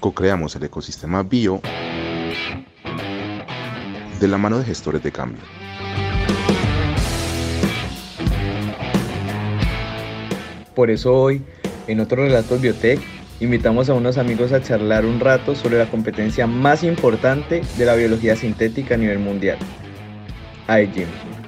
co-creamos el ecosistema bio de la mano de gestores de cambio. Por eso hoy, en otro Relatos Biotech, invitamos a unos amigos a charlar un rato sobre la competencia más importante de la biología sintética a nivel mundial, iGym.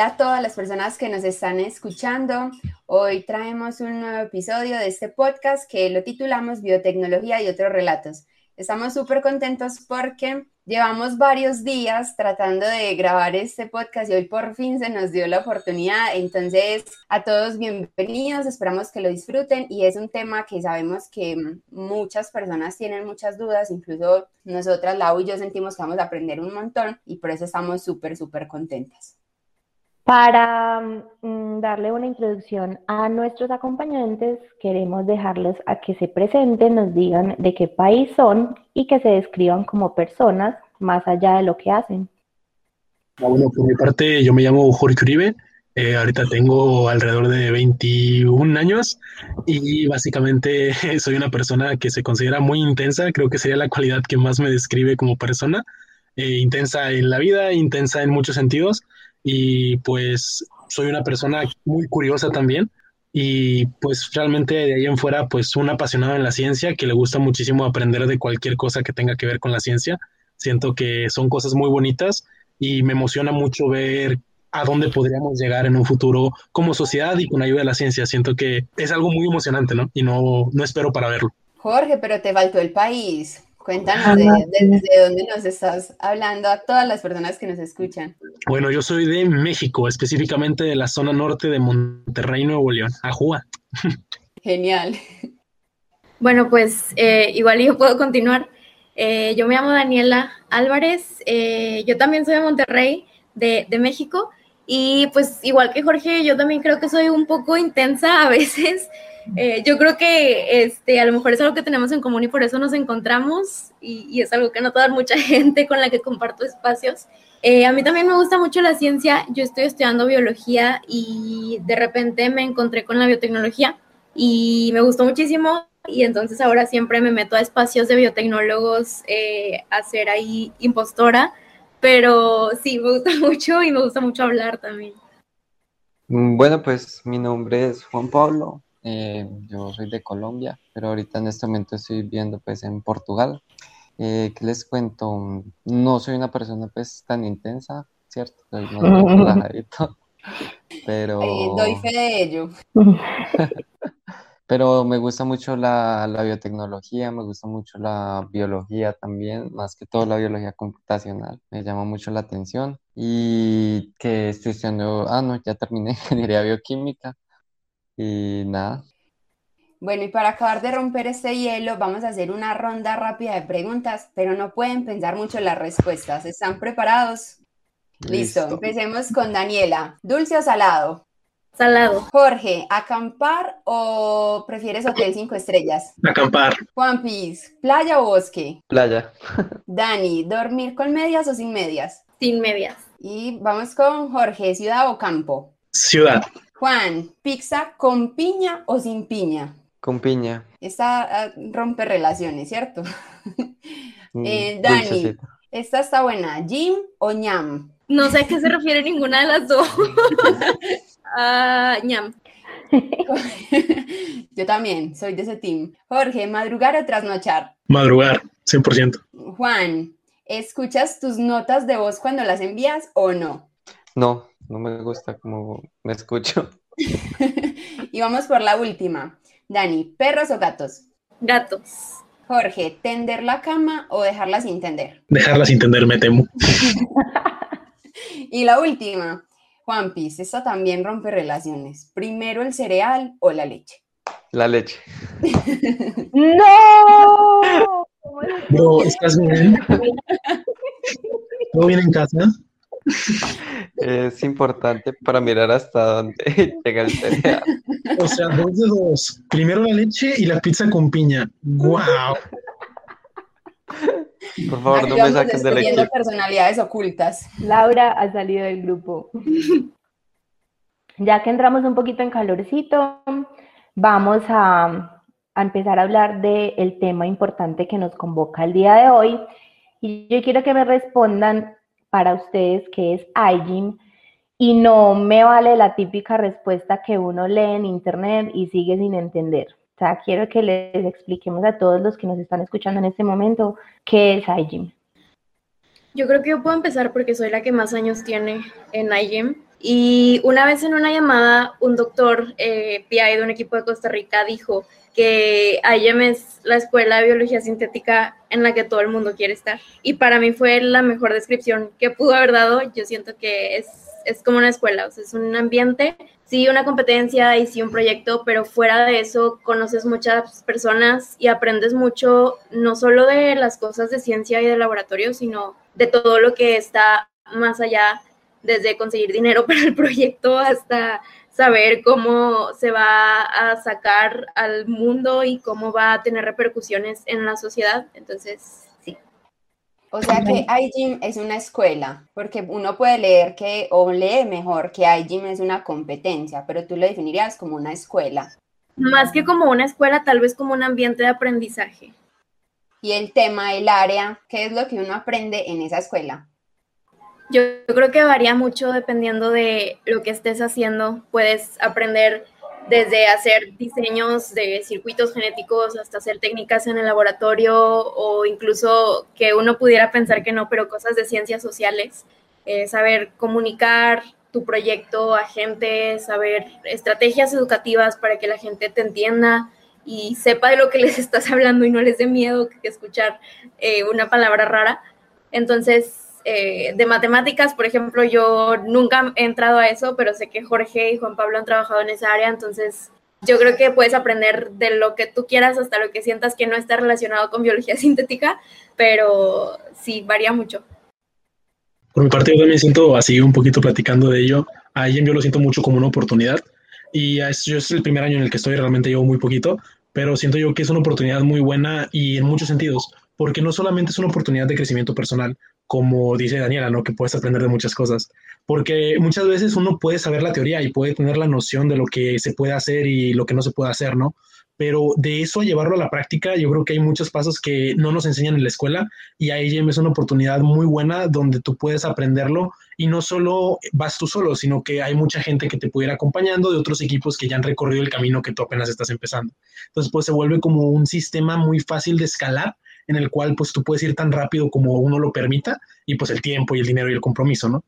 Hola a todas las personas que nos están escuchando. Hoy traemos un nuevo episodio de este podcast que lo titulamos Biotecnología y otros relatos. Estamos súper contentos porque llevamos varios días tratando de grabar este podcast y hoy por fin se nos dio la oportunidad. Entonces, a todos bienvenidos, esperamos que lo disfruten y es un tema que sabemos que muchas personas tienen muchas dudas, incluso nosotras, Lau y yo sentimos que vamos a aprender un montón y por eso estamos súper, súper contentas. Para mm, darle una introducción a nuestros acompañantes, queremos dejarlos a que se presenten, nos digan de qué país son y que se describan como personas más allá de lo que hacen. Ah, bueno, por mi parte, yo me llamo Jorge Uribe. Eh, ahorita tengo alrededor de 21 años y básicamente soy una persona que se considera muy intensa. Creo que sería la cualidad que más me describe como persona. Eh, intensa en la vida, intensa en muchos sentidos y pues soy una persona muy curiosa también y pues realmente de ahí en fuera pues un apasionado en la ciencia que le gusta muchísimo aprender de cualquier cosa que tenga que ver con la ciencia. Siento que son cosas muy bonitas y me emociona mucho ver a dónde podríamos llegar en un futuro como sociedad y con ayuda de la ciencia. Siento que es algo muy emocionante, ¿no? Y no, no espero para verlo. Jorge, pero te faltó el país. Cuéntanos desde dónde nos estás hablando a todas las personas que nos escuchan. Bueno, yo soy de México, específicamente de la zona norte de Monterrey, Nuevo León, Ajúa. Genial. Bueno, pues eh, igual yo puedo continuar. Eh, yo me llamo Daniela Álvarez, eh, yo también soy de Monterrey, de, de México, y pues igual que Jorge, yo también creo que soy un poco intensa a veces. Eh, yo creo que este, a lo mejor es algo que tenemos en común y por eso nos encontramos y, es algo que no toda mucha gente con la que comparto espacios. Eh, a mí también me gusta mucho la ciencia, yo estoy estudiando biología y de repente me encontré con la biotecnología y me gustó muchísimo y entonces ahora siempre me meto a espacios de biotecnólogos eh, a ser ahí impostora, pero sí, me gusta mucho y me gusta mucho hablar también. Bueno, pues mi nombre es Juan Pablo, eh, yo soy de Colombia, pero ahorita en este momento estoy viviendo pues en Portugal. Eh, ¿Qué les cuento? No soy una persona pues tan intensa, ¿cierto? Soy relajadito, pero... doy fe de ello. pero me gusta mucho la, la, biotecnología, me gusta mucho la biología también, más que todo la biología computacional, me llama mucho la atención. Y que estoy estudiando, ah, no, ya terminé ingeniería bioquímica, y nada. Bueno, y para acabar de romper este hielo, vamos a hacer una ronda rápida de preguntas, pero no pueden pensar mucho las respuestas. ¿Están preparados? Listo. Empecemos con Daniela. ¿Dulce o salado? Salado. Jorge, ¿acampar o prefieres hotel cinco estrellas? Acampar. Juan Piz, ¿playa o bosque? Playa. Dani, ¿dormir con medias o sin medias? Sin medias. Y vamos con Jorge, ¿ciudad o campo? Ciudad. Juan, ¿pizza con piña o sin piña? Con piña. Esta ah, rompe relaciones, ¿cierto? Mm, eh, Dani, esta está buena. ¿Jim o ñam? No sé a qué se refiere ninguna de las dos. uh, ñam. Yo también, soy de ese team. Jorge, ¿madrugar o trasnochar? Madrugar, 100%. Juan, ¿escuchas tus notas de voz cuando las envías o no? No, no me gusta como me escucho. y vamos por la última. Dani, ¿perros o gatos? Gatos. Jorge, ¿tender la cama o dejarla sin tender? Dejarla sin tender, me temo. y la última, Juan Pis, esta también rompe relaciones. ¿Primero el cereal o la leche? La leche. ¡No! No, ¿estás bien? ¿Todo bien en casa? es importante para mirar hasta dónde llega el cereal. O sea, dos de dos. Primero la leche y la pizza con piña. ¡Guau! Por favor, Aquí no me saquen del descubriendo equipo. personalidades ocultas. Laura ha salido del grupo. Ya que entramos un poquito en calorcito, vamos a, a empezar a hablar del tema importante que nos convoca el día de hoy. Y yo quiero que me respondan para ustedes qué es iGym y no me vale la típica respuesta que uno lee en internet y sigue sin entender. O sea, quiero que les expliquemos a todos los que nos están escuchando en este momento qué es iGym. Yo creo que yo puedo empezar porque soy la que más años tiene en iGym. Y una vez en una llamada, un doctor eh, PI de un equipo de Costa Rica dijo que iGym es la escuela de biología sintética en la que todo el mundo quiere estar. Y para mí fue la mejor descripción que pudo haber dado. Yo siento que es, es como una escuela, o sea, es un ambiente, sí una competencia y sí un proyecto, pero fuera de eso conoces muchas personas y aprendes mucho, no solo de las cosas de ciencia y de laboratorio, sino de todo lo que está más allá, desde conseguir dinero para el proyecto hasta saber cómo se va a sacar al mundo y cómo va a tener repercusiones en la sociedad. Entonces, sí. O sea que iGym es una escuela, porque uno puede leer que, o lee mejor que iGym es una competencia, pero tú lo definirías como una escuela. Más que como una escuela, tal vez como un ambiente de aprendizaje. Y el tema, el área, ¿qué es lo que uno aprende en esa escuela? Yo creo que varía mucho dependiendo de lo que estés haciendo. Puedes aprender desde hacer diseños de circuitos genéticos hasta hacer técnicas en el laboratorio o incluso que uno pudiera pensar que no, pero cosas de ciencias sociales. Eh, saber comunicar tu proyecto a gente, saber estrategias educativas para que la gente te entienda y sepa de lo que les estás hablando y no les dé miedo que escuchar eh, una palabra rara. Entonces, eh, de matemáticas, por ejemplo, yo nunca he entrado a eso, pero sé que Jorge y Juan Pablo han trabajado en esa área, entonces yo creo que puedes aprender de lo que tú quieras hasta lo que sientas que no está relacionado con biología sintética, pero sí, varía mucho. Por mi parte, yo también siento así un poquito platicando de ello. A IEM yo lo siento mucho como una oportunidad. Y es, yo es el primer año en el que estoy, realmente llevo muy poquito, pero siento yo que es una oportunidad muy buena y en muchos sentidos, porque no solamente es una oportunidad de crecimiento personal, como dice Daniela, ¿no? Que puedes aprender de muchas cosas. Porque muchas veces uno puede saber la teoría y puede tener la noción de lo que se puede hacer y lo que no se puede hacer, ¿no? Pero de eso a llevarlo a la práctica, yo creo que hay muchos pasos que no nos enseñan en la escuela y IGM es una oportunidad muy buena donde tú puedes aprenderlo y no solo vas tú solo, sino que hay mucha gente que te puede ir acompañando de otros equipos que ya han recorrido el camino que tú apenas estás empezando. Entonces, pues se vuelve como un sistema muy fácil de escalar en el cual pues tú puedes ir tan rápido como uno lo permita y pues el tiempo y el dinero y el compromiso, ¿no?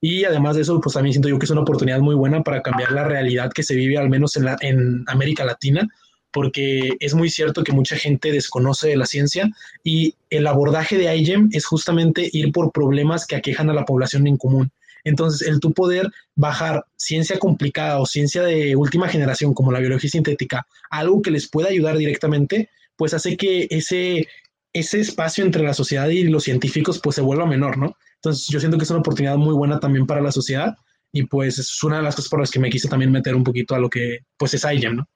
Y además de eso, pues también siento yo que es una oportunidad muy buena para cambiar la realidad que se vive al menos en, en América Latina, porque es muy cierto que mucha gente desconoce de la ciencia y el abordaje de IGEM es justamente ir por problemas que aquejan a la población en común. Entonces, el tú poder bajar ciencia complicada o ciencia de última generación como la biología sintética algo que les pueda ayudar directamente, pues hace que ese, ese espacio entre la sociedad y los científicos pues se vuelva menor, ¿no? Entonces yo siento que es una oportunidad muy buena también para la sociedad y pues es una de las cosas por las que me quise también meter un poquito a lo que pues es iGEM, ¿no?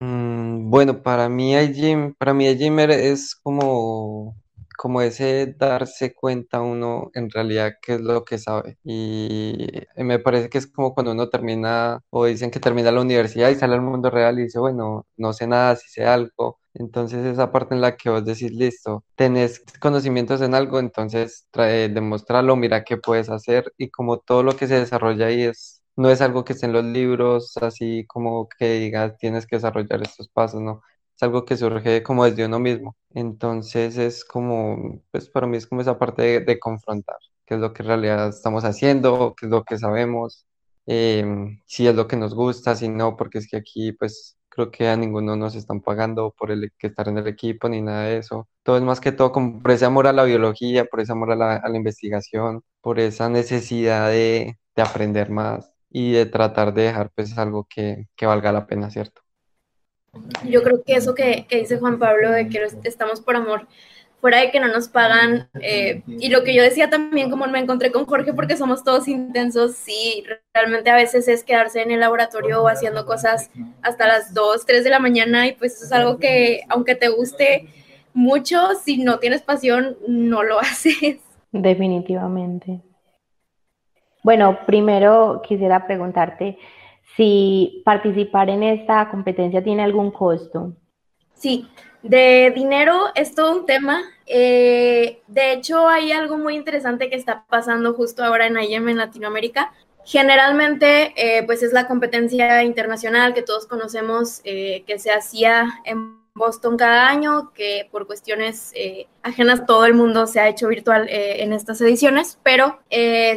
Mm, bueno, para mí iGym, para mí iGym es como, como ese darse cuenta uno en realidad qué es lo que sabe. Y me parece que es como cuando uno termina, o dicen que termina la universidad y sale al mundo real y dice, bueno, no sé nada, si sé algo. Entonces esa parte en la que vos decís, listo, tenés conocimientos en algo, entonces trae, demostrarlo, mira qué puedes hacer y como todo lo que se desarrolla ahí es, no es algo que esté en los libros, así como que digas, tienes que desarrollar estos pasos, ¿no? Es algo que surge como desde uno mismo. Entonces es como, pues para mí es como esa parte de, de confrontar, qué es lo que en realidad estamos haciendo, qué es lo que sabemos, em, si es lo que nos gusta, si no, porque es que aquí pues creo que a ninguno nos están pagando por el que estar en el equipo ni nada de eso. Todo es más que todo como por ese amor a la biología, por ese amor a la, a la investigación, por esa necesidad de, de, aprender más y de tratar de dejar pues algo que, que valga la pena, ¿cierto? Yo creo que eso que, que, dice Juan Pablo de que estamos por amor, fuera de que no nos pagan. Eh, y lo que yo decía también, como me encontré con Jorge, porque somos todos intensos, sí, realmente a veces es quedarse en el laboratorio haciendo cosas hasta las 2, 3 de la mañana y pues eso es algo que, aunque te guste mucho, si no tienes pasión, no lo haces. Definitivamente. Bueno, primero quisiera preguntarte si participar en esta competencia tiene algún costo. Sí, de dinero es todo un tema. Eh, de hecho, hay algo muy interesante que está pasando justo ahora en IEM en Latinoamérica. Generalmente, eh, pues es la competencia internacional que todos conocemos eh, que se hacía en Boston cada año, que por cuestiones ajenas todo el mundo se ha hecho virtual en estas ediciones, pero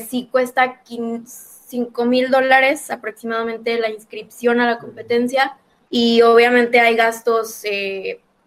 sí cuesta 5 mil dólares aproximadamente la inscripción a la competencia y obviamente hay gastos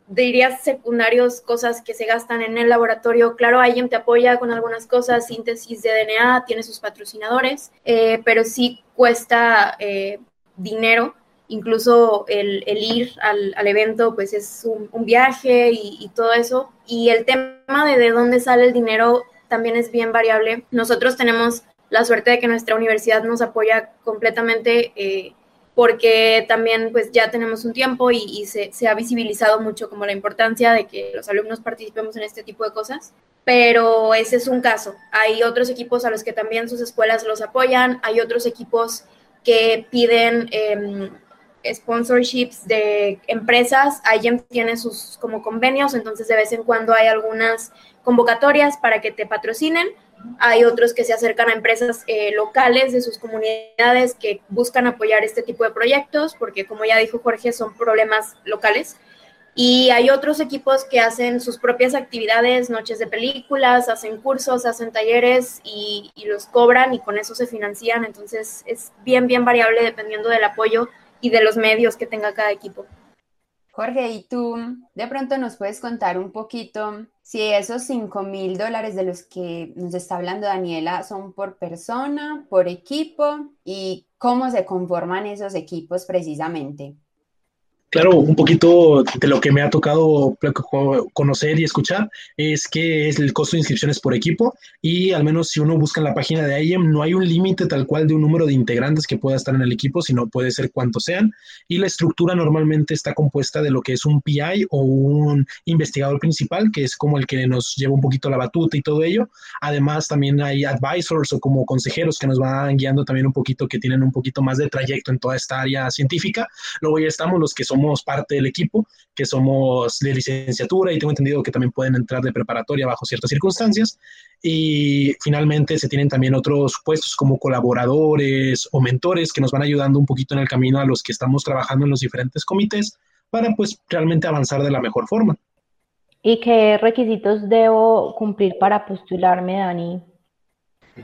diría secundarios, cosas que se gastan en el laboratorio. Claro, alguien te apoya con algunas cosas, síntesis de DNA, tiene sus patrocinadores, eh, pero sí cuesta eh, dinero. Incluso el, ir al, evento, pues es un, viaje y, y, todo eso. Y el tema de de dónde sale el dinero también es bien variable. Nosotros tenemos la suerte de que nuestra universidad nos apoya completamente. Eh, porque también pues ya tenemos un tiempo y, se, ha visibilizado mucho como la importancia de que los alumnos participemos en este tipo de cosas, pero ese es un caso. Hay otros equipos a los que también sus escuelas los apoyan, hay otros equipos que piden em, sponsorships de empresas, alguien tiene sus como convenios, entonces de vez en cuando hay algunas convocatorias para que te patrocinen hay otros que se acercan a empresas eh, locales de sus comunidades que buscan apoyar este tipo de proyectos, porque como ya dijo Jorge, son problemas locales. Y hay otros equipos que hacen sus propias actividades, noches de películas, hacen cursos, hacen talleres y, y los cobran y con eso se financian. Entonces es bien, bien variable dependiendo del apoyo y de los medios que tenga cada equipo. Jorge, ¿y tú de pronto nos puedes contar un poquito si esos 5 mil dólares de los que nos está hablando Daniela son por persona, por equipo y cómo se conforman esos equipos precisamente? Claro, un poquito de lo que me ha tocado conocer y escuchar es que es el costo de inscripciones por equipo y al menos si uno busca en la página de IEM no hay un límite tal cual de un número de integrantes que pueda estar en el equipo, sino puede ser cuantos sean y la estructura normalmente está compuesta de lo que es un PI o un investigador principal, que es como el que nos lleva un poquito la batuta y todo ello. Además también hay advisors o como consejeros que nos van guiando también un poquito, que tienen un poquito más de trayecto en toda esta área científica. Luego ya estamos los que somos parte del equipo, que somos de licenciatura y tengo entendido que también pueden entrar de preparatoria bajo ciertas circunstancias. Y finalmente se tienen también otros puestos como colaboradores o mentores que nos van ayudando un poquito en el camino a los que estamos trabajando en los diferentes comités para pues realmente avanzar de la mejor forma. ¿Y qué requisitos debo cumplir para postularme, Dani?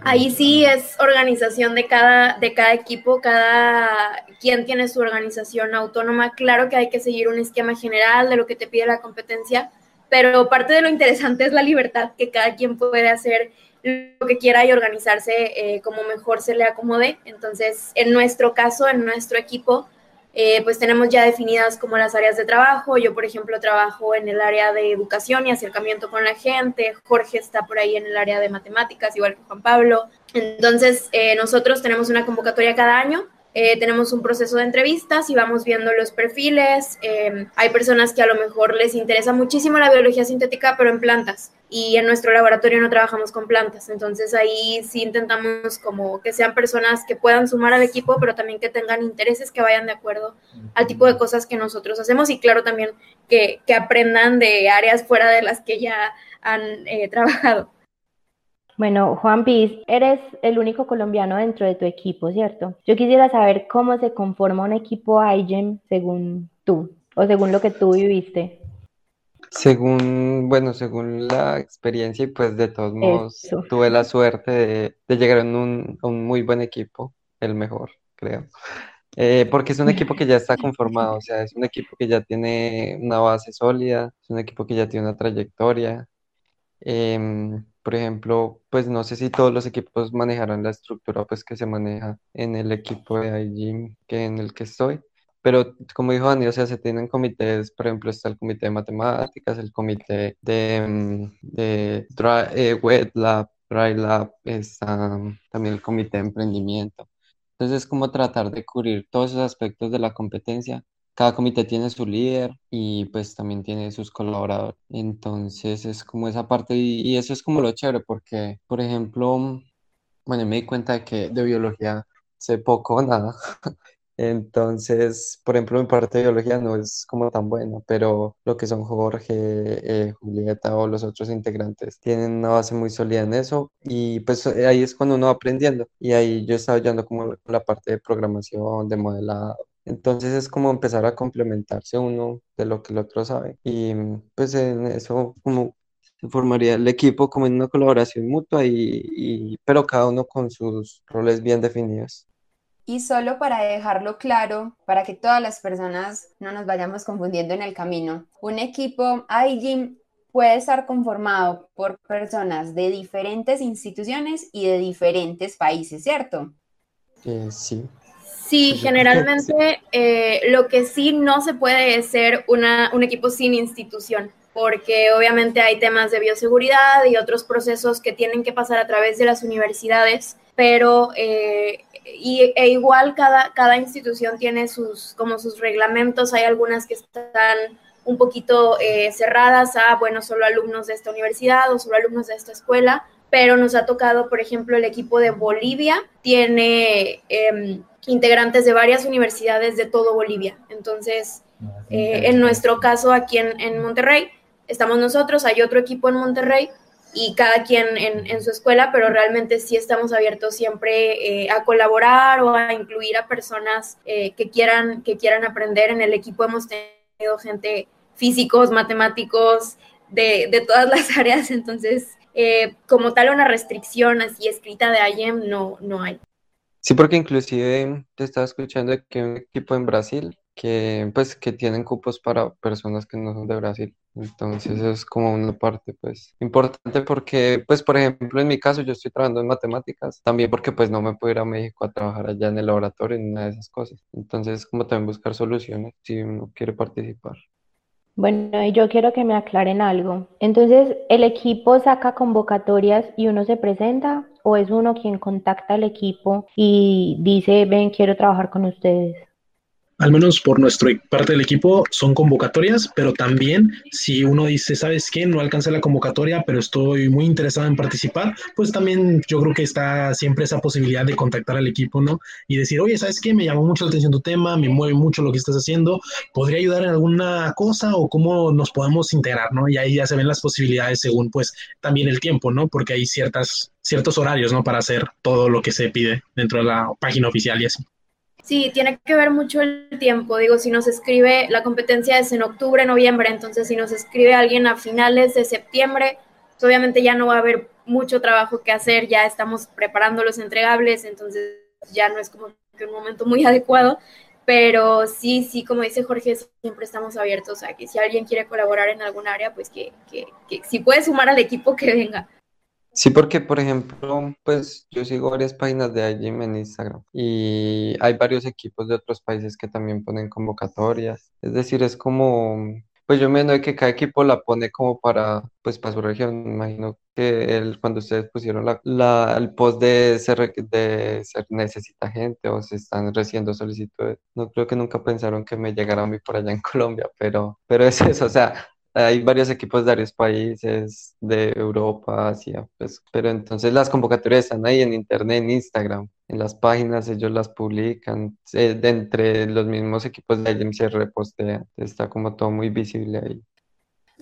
Ahí sí es organización de cada, de cada equipo, cada quien tiene su organización autónoma. Claro que hay que seguir un esquema general de lo que te pide la competencia, pero parte de lo interesante es la libertad que cada quien puede hacer lo que quiera y organizarse eh, como mejor se le acomode. Entonces, en nuestro caso, en nuestro equipo, eh, pues tenemos ya definidas como las áreas de trabajo. Yo, por ejemplo, trabajo en el área de educación y acercamiento con la gente. Jorge está por ahí en el área de matemáticas, igual que Juan Pablo. Entonces, eh, nosotros tenemos una convocatoria cada año eh, tenemos un proceso de entrevistas y vamos viendo los perfiles. Em, hay personas que a lo mejor les interesa muchísimo la biología sintética, pero en plantas. Y en nuestro laboratorio no trabajamos con plantas. Entonces ahí sí intentamos como que sean personas que puedan sumar al equipo, pero también que tengan intereses que vayan de acuerdo al tipo de cosas que nosotros hacemos. Y claro, también que, que aprendan de áreas fuera de las que ya han eh, trabajado. Bueno, Juan Piz, eres el único colombiano dentro de tu equipo, ¿cierto? Yo quisiera saber cómo se conforma un equipo IGEM según tú, o según lo que tú viviste. Según, bueno, según la experiencia y pues de todos modos tuve la suerte de, llegar en un, muy buen equipo, el mejor, creo. Eh, porque es un equipo que ya está conformado, o sea, es un equipo que ya tiene una base sólida, es un equipo que ya tiene una trayectoria. Em, por ejemplo, pues no sé si todos los equipos manejarán la estructura pues que se maneja en el equipo de iGym que en el que estoy, pero como dijo Dani, o sea, se tienen comités, por ejemplo, está el comité de matemáticas, el comité de, mm, de eh, Web Lab, Dry Lab, está también el comité de emprendimiento. Entonces es como tratar de cubrir todos esos aspectos de la competencia. Cada comité tiene su líder y pues también tiene sus colaboradores. Entonces es como esa parte y, y eso es como lo chévere porque, por ejemplo, bueno, me di cuenta de que de biología sé poco o nada. Entonces, por ejemplo, mi parte de biología no es como tan buena, pero lo que son Jorge, eh, Julieta o los otros integrantes tienen una base muy sólida en eso y pues ahí es cuando uno va aprendiendo y ahí yo estaba yendo como la parte de programación, de modelado. Entonces es como empezar a complementarse uno de lo que el otro sabe y pues en eso como se formaría el equipo como en una colaboración mutua y pero cada uno con sus roles bien definidos. Y solo para dejarlo claro, para que todas las personas no nos vayamos confundiendo en el camino, un equipo iGym puede estar conformado por personas de diferentes instituciones y de diferentes países, ¿cierto? Eh, sí. Sí, generalmente eh, lo que sí no se puede es ser una, un equipo sin institución, porque obviamente hay temas de bioseguridad y otros procesos que tienen que pasar a través de las universidades, pero eh, y, e igual cada, cada institución tiene sus, como sus reglamentos, hay algunas que están un poquito eh, cerradas a, bueno, solo alumnos de esta universidad o solo alumnos de esta escuela, pero nos ha tocado, por ejemplo, el equipo de Bolivia tiene em, integrantes de varias universidades de todo Bolivia. Entonces, eh, en nuestro caso aquí en, en Monterrey, estamos nosotros, hay otro equipo en Monterrey y cada quien en, su escuela, pero realmente sí estamos abiertos siempre eh, a colaborar o a incluir a personas eh, que, quieran, que quieran aprender. En el equipo hemos tenido gente físicos, matemáticos, de, de todas las áreas, entonces como tal una restricción así escrita de IEM no, no hay. Sí, porque inclusive te estaba escuchando que hay un equipo en Brasil que pues que tienen cupos para personas que no son de Brasil. Entonces es como una parte pues importante porque pues por ejemplo en mi caso yo estoy trabajando en matemáticas, también porque pues no me puedo ir a México a trabajar allá en el laboratorio ni una de esas cosas. Entonces como también buscar soluciones si uno quiere participar. Bueno, y yo quiero que me aclaren algo. Entonces, ¿el equipo saca convocatorias y uno se presenta o es uno quien contacta al equipo y dice, ven, quiero trabajar con ustedes? Al menos por nuestra parte del equipo, son convocatorias, pero también si uno dice, ¿sabes qué? No alcancé la convocatoria, pero estoy muy interesado en participar, pues también yo creo que está siempre esa posibilidad de contactar al equipo, ¿no? Y decir, oye, ¿sabes qué? Me llamó mucho la atención tu tema, me mueve mucho lo que estás haciendo, ¿podría ayudar en alguna cosa o cómo nos podemos integrar, ¿no? Y ahí ya se ven las posibilidades según, pues, también el tiempo, ¿no? Porque hay ciertas, ciertos horarios, ¿no? Para hacer todo lo que se pide dentro de la página oficial y así. Sí, tiene que ver mucho el tiempo. Digo, si nos escribe, la competencia es en octubre, noviembre, entonces si nos escribe alguien a finales de septiembre, pues obviamente ya no va a haber mucho trabajo que hacer, ya estamos preparando los entregables, entonces ya no es como que un momento muy adecuado, pero sí, sí, como dice Jorge, siempre estamos abiertos a que si alguien quiere colaborar en algún área, pues que, que, que si puede sumar al equipo, que venga. Sí, porque por ejemplo, pues yo sigo varias páginas de IGM en Instagram y hay varios equipos de otros países que también ponen convocatorias. Es decir, es como, pues yo me doy que cada equipo la pone como para, pues para su región. Me imagino que el, cuando ustedes pusieron la, la, el post de ser, de ser necesita gente o se están recibiendo solicitudes, no creo que nunca pensaron que me llegara a mí por allá en Colombia, pero, pero es eso, o sea, hay varios equipos de varios países, de Europa, Asia, pues, pero entonces las convocatorias están ahí en internet, en Instagram, en las páginas, ellos las publican, de entre los mismos equipos de IEM se repostean, está como todo muy visible ahí.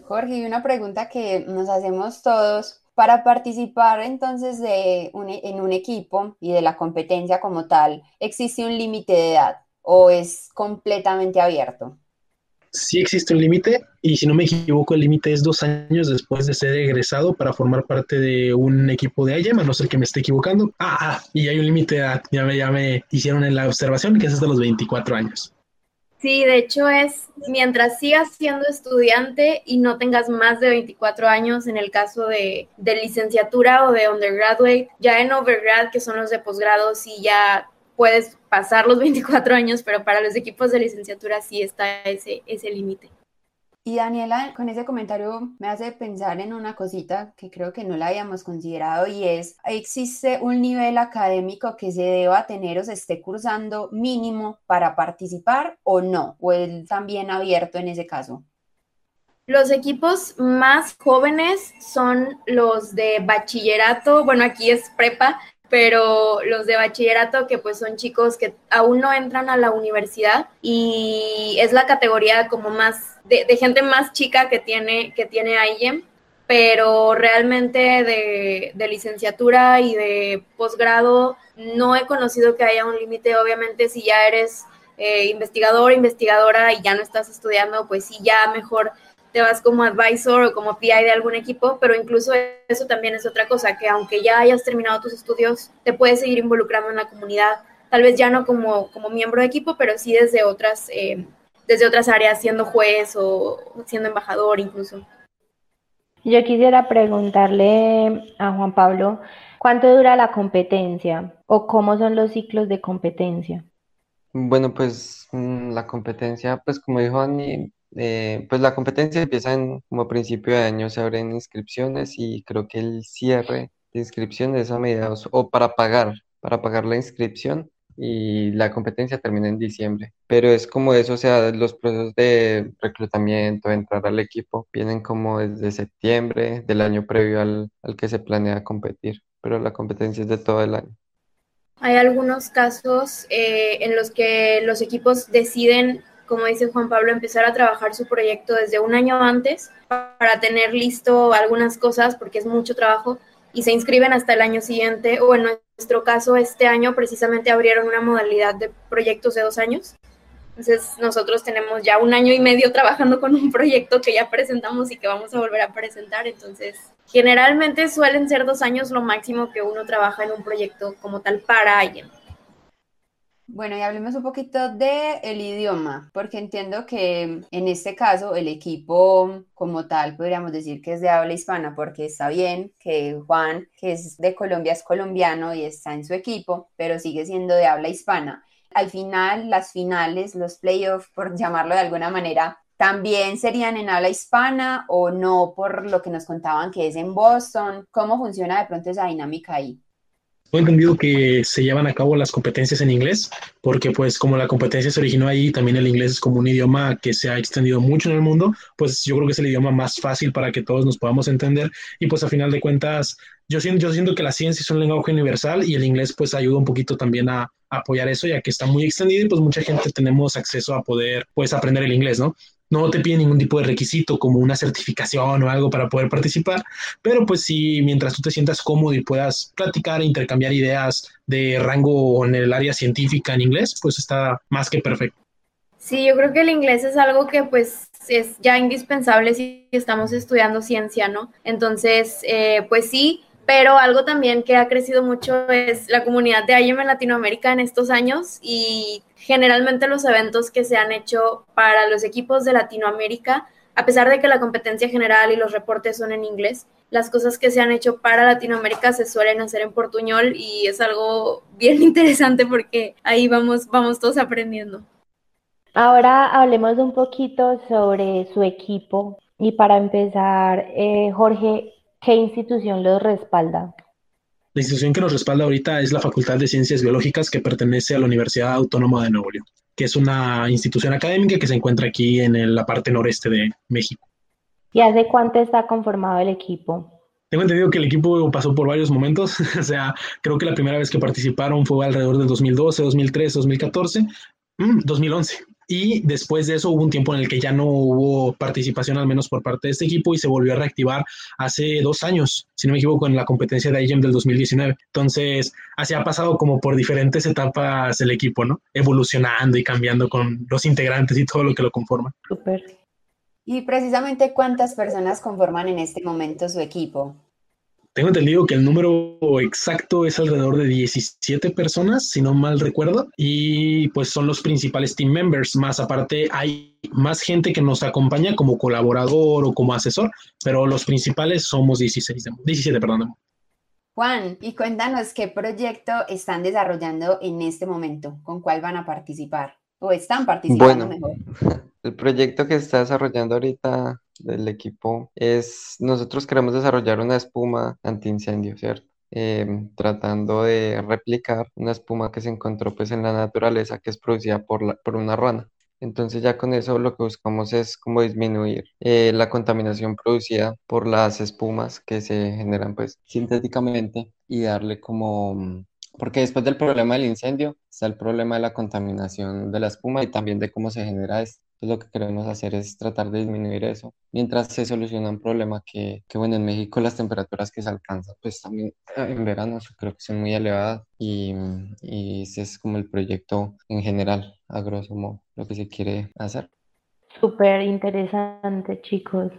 Jorge, y una pregunta que nos hacemos todos, para participar entonces de en un equipo y de la competencia como tal, ¿existe un límite de edad o es completamente abierto? Sí existe un límite y si no me equivoco el límite es dos años después de ser egresado para formar parte de un equipo de IEM, a no ser que me esté equivocando. Ah, ah y hay un límite, ya me, ya me hicieron en la observación que es hasta los 24 años. Sí, de hecho es mientras sigas siendo estudiante y no tengas más de 24 años en el caso de, de licenciatura o de undergraduate, ya en overgrad, que son los de posgrado, sí ya puedes pasar los 24 años, pero para los equipos de licenciatura sí está ese, ese límite. Y Daniela, con ese comentario me hace pensar en una cosita que creo que no la habíamos considerado y es, ¿existe un nivel académico que se deba tener o se esté cursando mínimo para participar o no? ¿O es también abierto en ese caso? Los equipos más jóvenes son los de bachillerato, bueno, aquí es prepa, pero los de bachillerato que pues son chicos que aún no entran a la universidad y es la categoría como más de, gente más chica que tiene, que tiene IEM, pero realmente de, de licenciatura y de posgrado no he conocido que haya un límite, obviamente si ya eres eh, investigador, investigadora y ya no estás estudiando, pues sí, ya mejor te vas como advisor o como PI de algún equipo, pero incluso eso también es otra cosa, que aunque ya hayas terminado tus estudios, te puedes seguir involucrando en la comunidad, tal vez ya no como, como miembro de equipo, pero sí desde otras, eh, desde otras áreas, siendo juez o siendo embajador incluso. Yo quisiera preguntarle a Juan Pablo, ¿cuánto dura la competencia o cómo son los ciclos de competencia? Bueno, pues mm, la competencia, pues como dijo Ani, eh, pues la competencia empieza en, como principio de año, se abren inscripciones y creo que el cierre de inscripciones a mediados o para pagar, para pagar la inscripción y la competencia termina en diciembre. Pero es como eso, o sea, los procesos de reclutamiento, entrar al equipo, vienen como desde septiembre del año previo al, al que se planea competir, pero la competencia es de todo el año. Hay algunos casos eh, en los que los equipos deciden como dice Juan Pablo, empezar a trabajar su proyecto desde un año antes para tener listo algunas cosas, porque es mucho trabajo, y se inscriben hasta el año siguiente, o en nuestro caso, este año precisamente abrieron una modalidad de proyectos de dos años. Entonces, nosotros tenemos ya un año y medio trabajando con un proyecto que ya presentamos y que vamos a volver a presentar. Entonces, generalmente suelen ser dos años lo máximo que uno trabaja en un proyecto como tal para alguien. Bueno, y hablemos un poquito de el idioma, porque entiendo que en este caso el equipo como tal podríamos decir que es de habla hispana, porque está bien que Juan, que es de Colombia, es colombiano y está en su equipo, pero sigue siendo de habla hispana. Al final, las finales, los playoffs, por llamarlo de alguna manera, también serían en habla hispana o no por lo que nos contaban que es en Boston. ¿Cómo funciona de pronto esa dinámica ahí? He entendido que se llevan a cabo las competencias en inglés, porque pues como la competencia se originó ahí, también el inglés es como un idioma que se ha extendido mucho en el mundo, pues yo creo que es el idioma más fácil para que todos nos podamos entender y pues a final de cuentas yo siento, yo siento que la ciencia es un lenguaje universal y el inglés pues ayuda un poquito también a, apoyar eso, ya que está muy extendido y pues mucha gente tenemos acceso a poder pues aprender el inglés, ¿no? No te pide ningún tipo de requisito como una certificación o algo para poder participar, pero pues sí, mientras tú te sientas cómodo y puedas platicar e intercambiar ideas de rango en el área científica en inglés, pues está más que perfecto. Sí, yo creo que el inglés es algo que pues es ya indispensable si estamos estudiando ciencia, ¿no? Entonces, eh, pues sí, pero algo también que ha crecido mucho es la comunidad de IEM en Latinoamérica en estos años y generalmente los eventos que se han hecho para los equipos de Latinoamérica, a pesar de que la competencia general y los reportes son en inglés, las cosas que se han hecho para Latinoamérica se suelen hacer en portuñol y es algo bien interesante porque ahí vamos, vamos todos aprendiendo. Ahora hablemos un poquito sobre su equipo y para empezar, eh, Jorge, ¿Qué institución los respalda? La institución que nos respalda ahorita es la Facultad de Ciencias Biológicas que pertenece a la Universidad Autónoma de Nuevo León, que es una institución académica que se encuentra aquí en la parte noreste de México. ¿Y hace cuánto está conformado el equipo? Tengo entendido que el equipo pasó por varios momentos, o sea, creo que la primera vez que participaron fue alrededor del 2012, 2013, 2014, 2011. Y después de eso hubo un tiempo en el que ya no hubo participación, al menos por parte de este equipo, y se volvió a reactivar hace dos años, si no me equivoco, en la competencia de IGEM del 2019. Entonces, así ha pasado como por diferentes etapas el equipo, ¿no? Evolucionando y cambiando con los integrantes y todo lo que lo conforma. Súper. Y precisamente, ¿cuántas personas conforman en este momento su equipo? Tengo entendido que el número exacto es alrededor de 17 personas, si no mal recuerdo, y pues son los principales team members. Más aparte, hay más gente que nos acompaña como colaborador o como asesor, pero los principales somos 16, 17, perdón. Juan, y cuéntanos qué proyecto están desarrollando en este momento, con cuál van a participar o están participando mejor. El proyecto que está desarrollando ahorita del equipo es, nosotros queremos desarrollar una espuma antiincendio, ¿cierto? Em, tratando de replicar una espuma que se encontró pues en la naturaleza que es producida por, la, por una rana. Entonces ya con eso lo que buscamos es como disminuir eh, la contaminación producida por las espumas que se generan pues sintéticamente y darle como, mm, porque después del problema del incendio está el problema de la contaminación de la espuma y también de cómo se genera esto. Entonces lo que queremos hacer es tratar de disminuir eso mientras se soluciona un problema que, que bueno, en México las temperaturas que se alcanzan pues también eh, en verano creo que son muy elevadas y, y ese es como el proyecto en general, a grosso modo, lo que se quiere hacer. Súper interesante, chicos.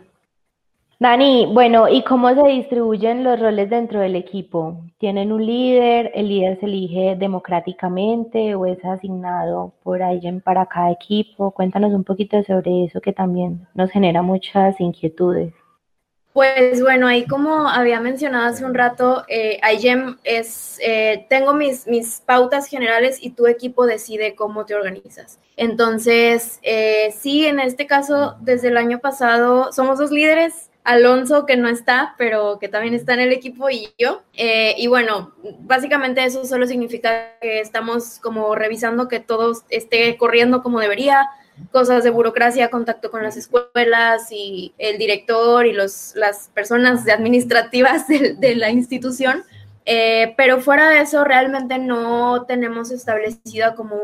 Dani, bueno, ¿y cómo se distribuyen los roles dentro del equipo? ¿Tienen un líder? ¿El líder se elige democráticamente o es asignado por alguien para cada equipo? Cuéntanos un poquito sobre eso que también nos genera muchas inquietudes. Pues bueno, ahí como había mencionado hace un rato, eh, IGEM es, eh, tengo mis, mis pautas generales y tu equipo decide cómo te organizas. Entonces, eh, sí, en este caso, desde el año pasado, somos dos líderes, Alonso, que no está, pero que también está en el equipo, y yo. Eh, y bueno, básicamente eso solo significa que estamos como revisando que todo esté corriendo como debería, cosas de burocracia, contacto con las escuelas y el director y los, las personas administrativas de, la institución. Eh, pero fuera de eso, realmente no tenemos establecida como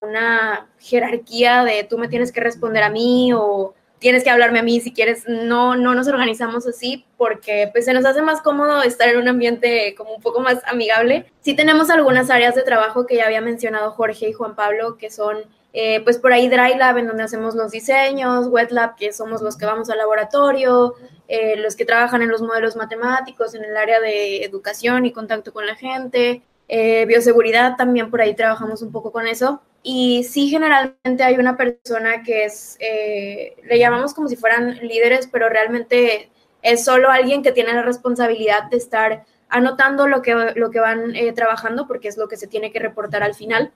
una jerarquía de tú me tienes que responder a mí o tienes que hablarme a mí si quieres, no, no nos organizamos así porque pues se nos hace más cómodo estar en un ambiente como un poco más amigable. Sí tenemos algunas áreas de trabajo que ya había mencionado Jorge y Juan Pablo, que son eh, pues por ahí Dry Lab, en donde hacemos los diseños, Wet Lab, que somos los que vamos al laboratorio, eh, los que trabajan en los modelos matemáticos, en el área de educación y contacto con la gente, eh, bioseguridad, también por ahí trabajamos un poco con eso. Y sí, generalmente hay una persona que es, eh, le llamamos como si fueran líderes, pero realmente es solo alguien que tiene la responsabilidad de estar anotando lo que, lo que van eh, trabajando, porque es lo que se tiene que reportar al final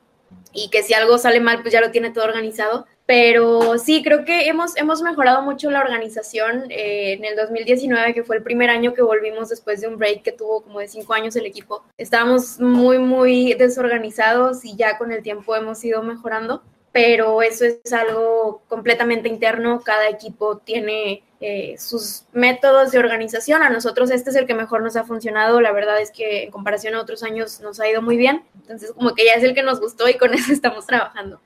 y que si algo sale mal, pues ya lo tiene todo organizado. Pero sí, creo que hemos, hemos mejorado mucho la organización eh, en el 2019, que fue el primer año que volvimos después de un break que tuvo como de cinco años el equipo. Estábamos muy, muy desorganizados y ya con el tiempo hemos ido mejorando pero eso es algo completamente interno. Cada equipo tiene eh, sus métodos de organización. A nosotros este es el que mejor nos ha funcionado. La verdad es que en comparación a otros años nos ha ido muy bien. Entonces como que ya es el que nos gustó y con eso estamos trabajando.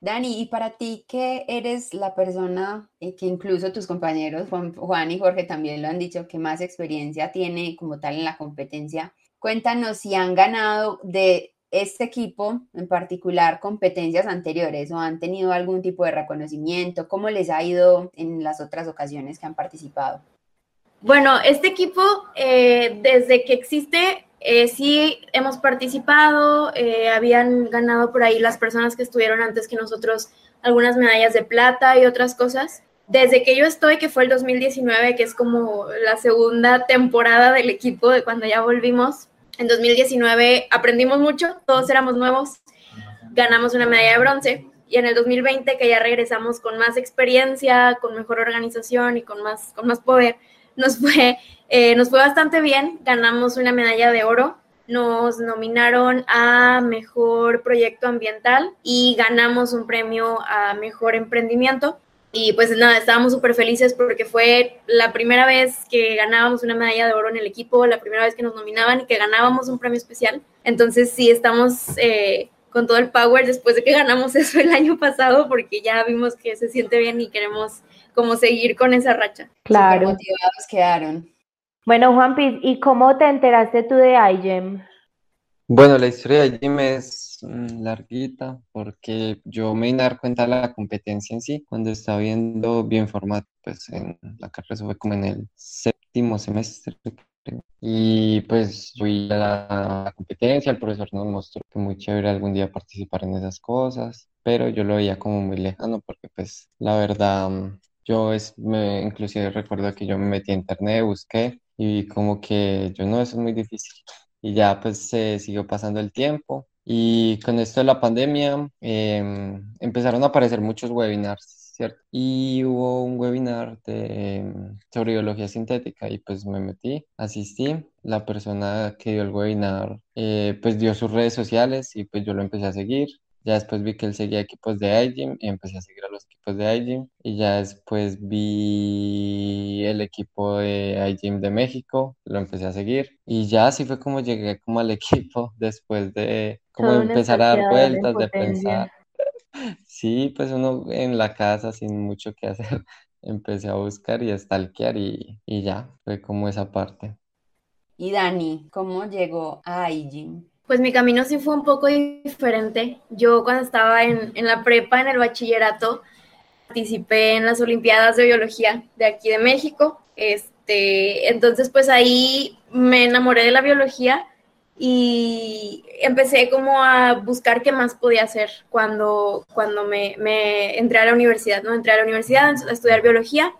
Dani, y para ti, ¿qué eres la persona eh, que incluso tus compañeros Juan, Juan y Jorge también lo han dicho, que más experiencia tiene como tal en la competencia? Cuéntanos si han ganado de este equipo en particular competencias anteriores o han tenido algún tipo de reconocimiento? ¿Cómo les ha ido en las otras ocasiones que han participado? Bueno, este equipo, eh, desde que existe, eh, sí hemos participado, eh, habían ganado por ahí las personas que estuvieron antes que nosotros algunas medallas de plata y otras cosas. Desde que yo estoy, que fue el 2019, que es como la segunda temporada del equipo de cuando ya volvimos, en 2019 aprendimos mucho, todos éramos nuevos, ganamos una medalla de bronce y en el 2020 que ya regresamos con más experiencia, con mejor organización y con más, con más poder, nos fue, eh, nos fue bastante bien, ganamos una medalla de oro, nos nominaron a mejor proyecto ambiental y ganamos un premio a mejor emprendimiento. Y pues nada, estábamos súper felices porque fue la primera vez que ganábamos una medalla de oro en el equipo, la primera vez que nos nominaban y que ganábamos un premio especial. Entonces sí, estamos eh, con todo el power después de que ganamos eso el año pasado porque ya vimos que se siente bien y queremos como seguir con esa racha. Claro. Super motivados quedaron. Bueno, Juanpi, ¿y cómo te enteraste tú de iGEM? Bueno, la historia de iGEM es larguita porque yo me vine a dar cuenta de la competencia en sí cuando estaba viendo bioinformática, pues en la carrera se fue como en el séptimo semestre. Y pues fui a la competencia, el profesor nos mostró que muy chévere algún día participar en esas cosas, pero yo lo veía como muy lejano porque pues la verdad yo es, me, inclusive recuerdo que yo me metí a internet, busqué y como que yo no, eso es muy difícil. Y ya pues se siguió pasando el tiempo y con esto de la pandemia em, empezaron a aparecer muchos webinars, ¿cierto? Y hubo un webinar de, em, sobre biología sintética y pues me metí, asistí. La persona que dio el webinar eh, pues dio sus redes sociales y pues yo lo empecé a seguir. Ya después vi que él seguía equipos de iGym y empecé a seguir a los equipos de iGym. Y ya después vi el equipo de iGym de México, lo empecé a seguir. Y ya así fue como llegué como al equipo después de como empezar a dar vueltas, de pensar. Sí, pues uno en la casa sin mucho que hacer, empecé a buscar y a stalkear y, y ya, fue como esa parte. Y Dani, ¿cómo llegó a iGym? Pues mi camino sí fue un poco diferente. Yo cuando estaba en, en la prepa, en el bachillerato, participé en las Olimpiadas de Biología de aquí de México. Este, entonces, pues ahí me enamoré de la biología y empecé como a buscar qué más podía hacer cuando, cuando me, me entré a la universidad, ¿no? Entré a la universidad a estudiar biología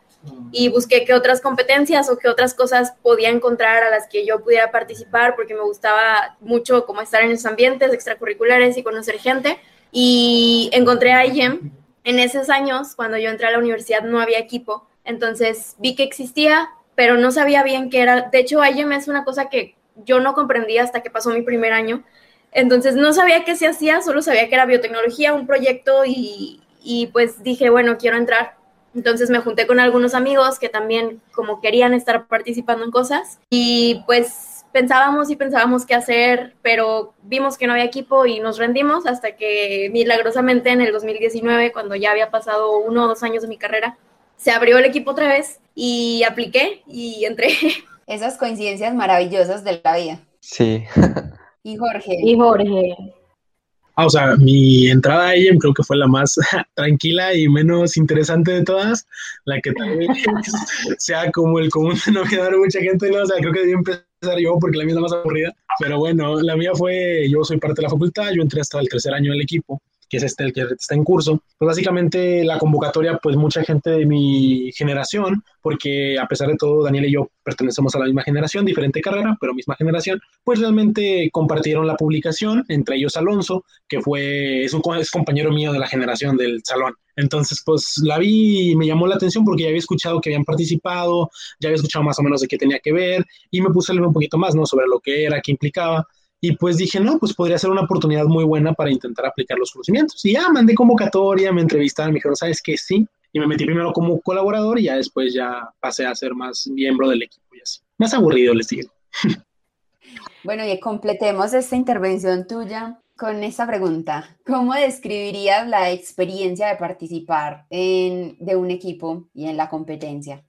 y busqué qué otras competencias o qué otras cosas podía encontrar a las que yo pudiera participar porque me gustaba mucho como estar en esos ambientes extracurriculares y conocer gente. Y encontré a IEM. En esos años, cuando yo entré a la universidad, no había equipo. Entonces vi que existía, pero no sabía bien qué era. De hecho, IEM es una cosa que yo no comprendía hasta que pasó mi primer año. Entonces no sabía qué se hacía, solo sabía que era biotecnología, un proyecto y, y pues dije, bueno, quiero entrar entonces me junté con algunos amigos que también como querían estar participando en cosas y pues pensábamos y pensábamos qué hacer, pero vimos que no había equipo y nos rendimos hasta que milagrosamente en el 2019, cuando ya había pasado uno o dos años de mi carrera, se abrió el equipo otra vez y apliqué y entré. Esas coincidencias maravillosas de la vida. Sí. y Jorge. Y Jorge. Ah, o sea, mi entrada a creo que fue la más tranquila y menos interesante de todas, la que también sea como el común denominador de mucha gente, ¿no? O sea, creo que debí empezar yo porque la mía es la más aburrida, pero bueno, la mía fue, yo soy parte de la facultad, yo entré hasta el tercer año del equipo que es este el que está en curso. Pues básicamente la convocatoria, pues mucha gente de mi generación, porque a pesar de todo, Daniel y yo pertenecemos a la misma generación, diferente carrera, pero misma generación, pues realmente compartieron la publicación, entre ellos Alonso, que fue, es un es compañero mío de la generación del salón. Entonces, pues la vi y me llamó la atención porque ya había escuchado que habían participado, ya había escuchado más o menos de qué tenía que ver y me puse a leer un poquito más, ¿no? Sobre lo que era, qué implicaba. Y pues dije, no, pues podría ser una oportunidad muy buena para intentar aplicar los conocimientos. Y ya mandé convocatoria, me entrevistaron, me dijeron, ¿sabes qué? Sí. Y me metí primero como colaborador y ya después ya pasé a ser más miembro del equipo y así. Más aburrido, les digo. Bueno, y completemos esta intervención tuya con esta pregunta. ¿Cómo describirías la experiencia de participar en, de un equipo y en la competencia?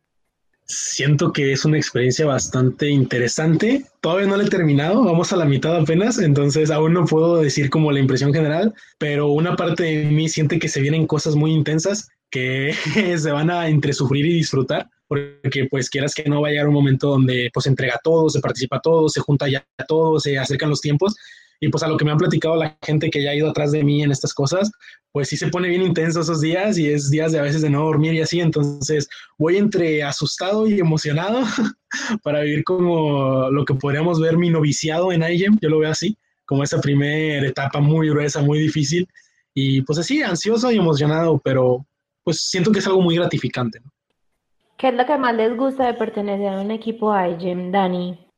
Siento que es una experiencia bastante interesante. Todavía no la he terminado, vamos a la mitad apenas, entonces aún no puedo decir como la impresión general, pero una parte de mí siente que se vienen cosas muy intensas que se van a entre sufrir y disfrutar, porque pues quieras que no va a un momento donde pues entrega todo, se participa todo, se junta ya todo, se acercan los tiempos y pues a lo que me han platicado la gente que ya ha ido atrás de mí en estas cosas, pues sí se pone bien intenso esos días y es días de a veces de no dormir y así. Entonces voy entre asustado y emocionado para vivir como lo que podríamos ver mi noviciado en IGEM, yo lo veo así, como esa primera etapa muy gruesa, muy difícil. Y pues así, ansioso y emocionado, pero pues siento que es algo muy gratificante. ¿Qué es lo que más les gusta de pertenecer a un equipo IGEM, Dani?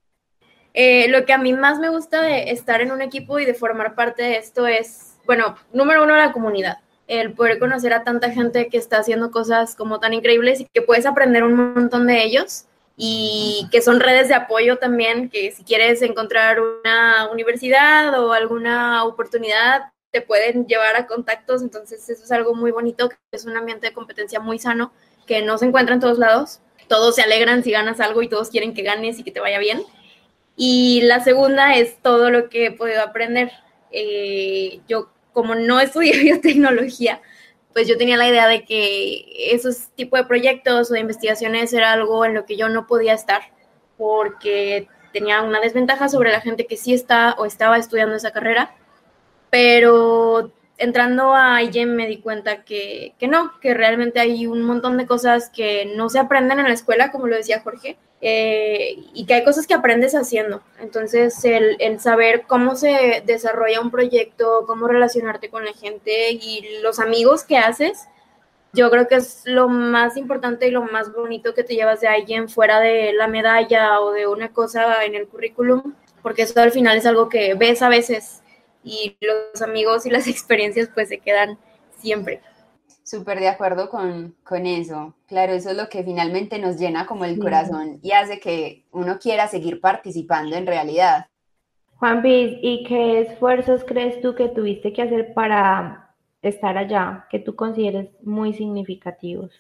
Eh, lo que a mí más me gusta de estar en un equipo y de formar parte de esto es, bueno, número uno, la comunidad. El poder conocer a tanta gente que está haciendo cosas como tan increíbles y que puedes aprender un montón de ellos y que son redes de apoyo también, que si quieres encontrar una universidad o alguna oportunidad, te pueden llevar a contactos. Entonces eso es algo muy bonito, es un ambiente de competencia muy sano, que no se encuentra en todos lados. Todos se alegran si ganas algo y todos quieren que ganes y que te vaya bien. Y la segunda es todo lo que he podido aprender. Eh, yo, como no estudié biotecnología, pues yo tenía la idea de que esos tipos de proyectos o de investigaciones era algo en lo que yo no podía estar, porque tenía una desventaja sobre la gente que sí está o estaba estudiando esa carrera, pero entrando a IGEM me di cuenta que, que, no, que realmente hay un montón de cosas que no se aprenden en la escuela, como lo decía Jorge, eh, y que hay cosas que aprendes haciendo. Entonces, el, el, saber cómo se desarrolla un proyecto, cómo relacionarte con la gente y los amigos que haces, yo creo que es lo más importante y lo más bonito que te llevas de alguien fuera de la medalla o de una cosa en el currículum, porque eso al final es algo que ves a veces y los amigos y las experiencias pues se quedan siempre. Súper de acuerdo con, con, eso. Claro, eso es lo que finalmente nos llena como el corazón y hace que uno quiera seguir participando en realidad. Juan Piz, ¿y qué esfuerzos crees tú que tuviste que hacer para estar allá, que tú consideres muy significativos?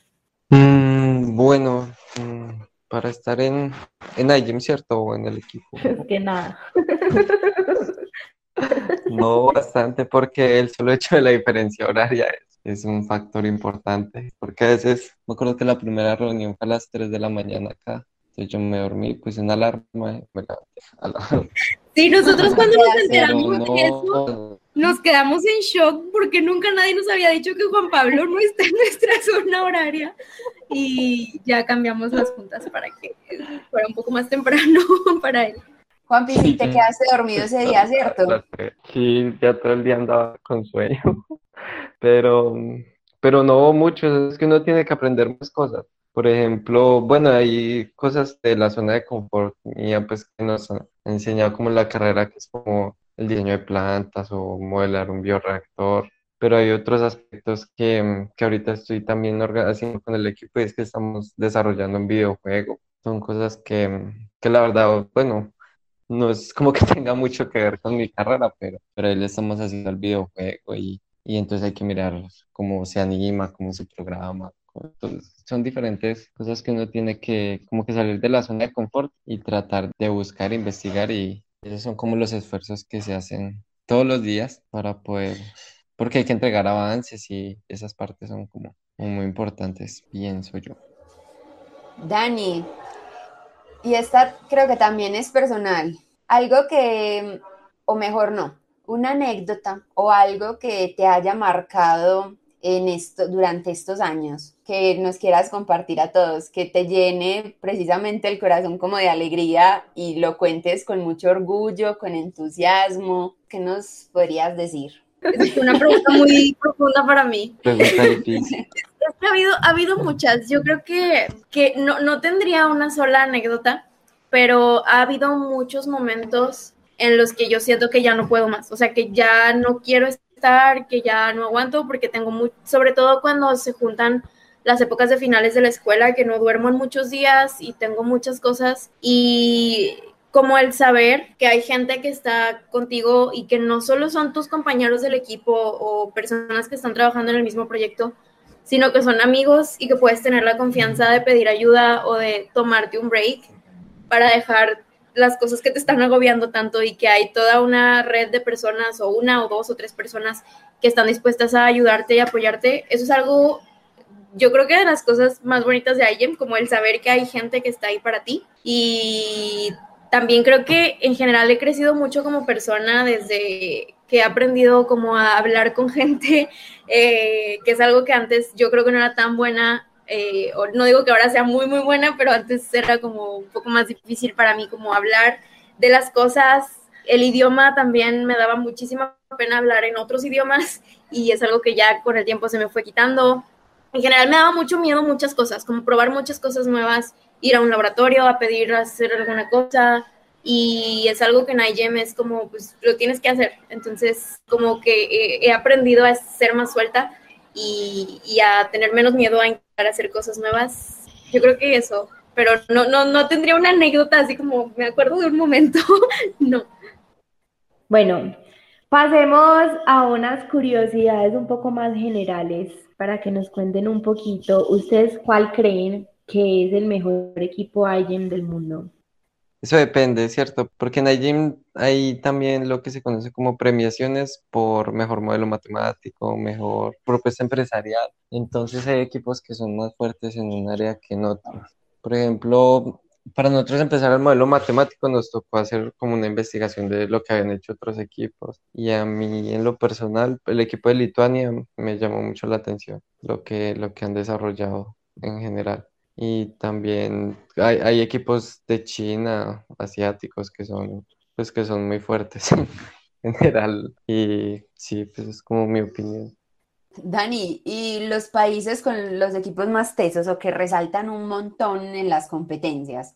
Mm, bueno, mm, para estar en, en IGEM, ¿cierto? O en el equipo. Es que nada. No bastante, porque el solo hecho de la diferencia horaria es, es, un factor importante. Porque a veces, me acuerdo que la primera reunión fue a las 3 de la mañana acá. Entonces yo me dormí, puse una alarma y me levanté Sí, nosotros cuando nos enteramos no, de eso, nos quedamos en shock porque nunca nadie nos había dicho que Juan Pablo no está en nuestra zona horaria y ya cambiamos las juntas para que fuera un poco más temprano para él. Juan sí, te quedaste dormido ese día, ¿cierto? Sí, ya todo el día andaba con sueño, pero, pero no mucho, es que uno tiene que aprender más cosas. Por ejemplo, bueno, hay cosas de la zona de confort mía, pues que nos han enseñado como la carrera, que es como el diseño de plantas o modelar un bioreactor, pero hay otros aspectos que, que ahorita estoy también haciendo con el equipo y es que estamos desarrollando un videojuego. Son cosas que, que la verdad, bueno, no es como que tenga mucho que ver con mi carrera, pero, pero ahí le estamos haciendo el videojuego y, y entonces hay que mirar cómo se anima, cómo se programa. Entonces, son diferentes cosas que uno tiene que como que salir de la zona de confort y tratar de buscar, investigar y esos son como los esfuerzos que se hacen todos los días para poder, porque hay que entregar avances y esas partes son como muy importantes, pienso yo. Dani, y esta creo que también es personal. Algo que, o mejor no, una anécdota o algo que te haya marcado en esto, durante estos años, que nos quieras compartir a todos, que te llene precisamente el corazón como de alegría y lo cuentes con mucho orgullo, con entusiasmo. ¿Qué nos podrías decir? Es una pregunta muy profunda para mí. Pregunta difícil. ha habido, ha habido muchas. Yo creo que, que no, no tendría una sola anécdota, pero ha habido muchos momentos en los que yo siento que ya no puedo más. O sea, que ya no quiero estar, que ya no aguanto, porque tengo muy, sobre todo cuando se juntan las épocas de finales de la escuela, que no duermo en muchos días y tengo muchas cosas. Y como el saber que hay gente que está contigo y que no solo son tus compañeros del equipo o personas que están trabajando en el mismo proyecto, sino que son amigos y que puedes tener la confianza de pedir ayuda o de tomarte un break para dejar las cosas que te están agobiando tanto y que hay toda una red de personas o una o dos o tres personas que están dispuestas a ayudarte y apoyarte. Eso es algo, yo creo que de las cosas más bonitas de IGEM, como el saber que hay gente que está ahí para ti. Y también creo que en general he crecido mucho como persona desde que he aprendido como a hablar con gente, eh, que es algo que antes yo creo que no era tan buena, eh, o no digo que ahora sea muy, muy buena, pero antes era como un poco más difícil para mí como hablar de las cosas. El idioma también me daba muchísima pena hablar en otros idiomas y es algo que ya con el tiempo se me fue quitando. En general me daba mucho miedo muchas cosas, como probar muchas cosas nuevas, ir a un laboratorio a pedir hacer alguna cosa, y es algo que en IGEM es como, pues lo tienes que hacer. Entonces, como que he, aprendido a ser más suelta y, y, a tener menos miedo a intentar hacer cosas nuevas. Yo creo que eso, pero no, no, no tendría una anécdota así como me acuerdo de un momento, no. Bueno, pasemos a unas curiosidades un poco más generales para que nos cuenten un poquito. ¿Ustedes cuál creen que es el mejor equipo IGEM del mundo? Eso depende, ¿cierto? Porque en IGEM hay también lo que se conoce como premiaciones por mejor modelo matemático, mejor propuesta empresarial. Entonces hay equipos que son más fuertes en un área que en otros. Por ejemplo, para nosotros empezar el modelo matemático nos tocó hacer como una investigación de lo que habían hecho otros equipos y a mí en lo personal el equipo de Lituania me llamó mucho la atención lo que, lo que han desarrollado en general y también hay, hay equipos de China asiáticos que son pues que son muy fuertes en general y sí pues es como mi opinión Dani, ¿y los países con los equipos más tesos o que resaltan un montón en las competencias?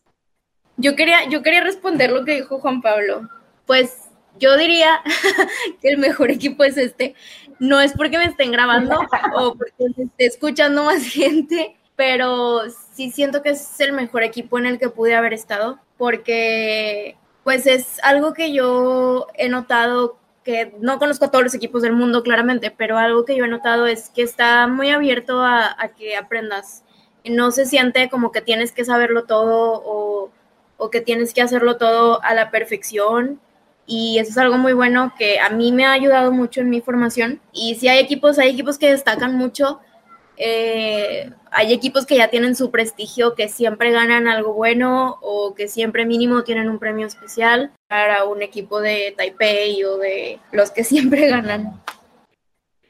Yo quería, yo quería responder lo que dijo Juan Pablo. Pues yo diría que el mejor equipo es este. No es porque me estén grabando o porque me esté escuchando más gente, pero sí siento que es el mejor equipo en el que pude haber estado, porque pues es algo que yo he notado que no conozco a todos los equipos del mundo claramente, pero algo que yo he notado es que está muy abierto a, que aprendas. No se siente como que tienes que saberlo todo o, o que tienes que hacerlo todo a la perfección. Y eso es algo muy bueno que a mí me ha ayudado mucho en mi formación. Y si hay equipos, hay equipos que destacan mucho eh, hay equipos que ya tienen su prestigio, que siempre ganan algo bueno o que siempre mínimo tienen un premio especial para un equipo de Taipei o de los que siempre ganan.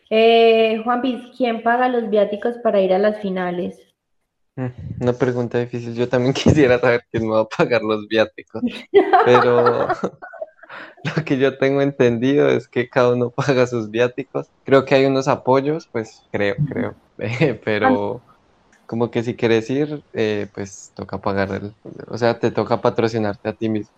Eh, Juan Piz, ¿quién paga los viáticos para ir a las finales? Mm, una pregunta difícil. Yo también quisiera saber quién me va a pagar los viáticos, pero lo que yo tengo entendido es que cada uno paga sus viáticos. Creo que hay unos apoyos, pues creo, creo pero como que si quieres ir, eh, pues toca pagar, el, o sea, te toca patrocinarte a ti mismo.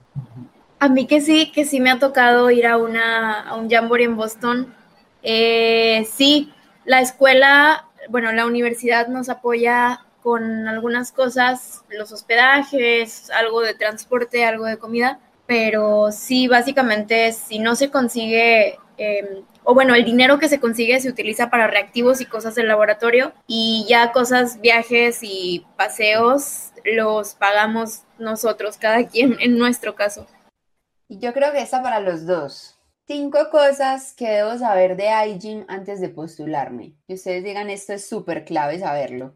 A mí que sí, que sí me ha tocado ir a, una, a un Jamboree en Boston. Eh, sí, la escuela, bueno, la universidad nos apoya con algunas cosas, los hospedajes, algo de transporte, algo de comida, pero sí, básicamente, si no se consigue em, o bueno, el dinero que se consigue se utiliza para reactivos y cosas del laboratorio y ya cosas, viajes y paseos los pagamos nosotros, cada quien en nuestro caso. Y yo creo que está para los dos. Cinco cosas que debo saber de iGym antes de postularme. Que ustedes digan esto es súper clave saberlo.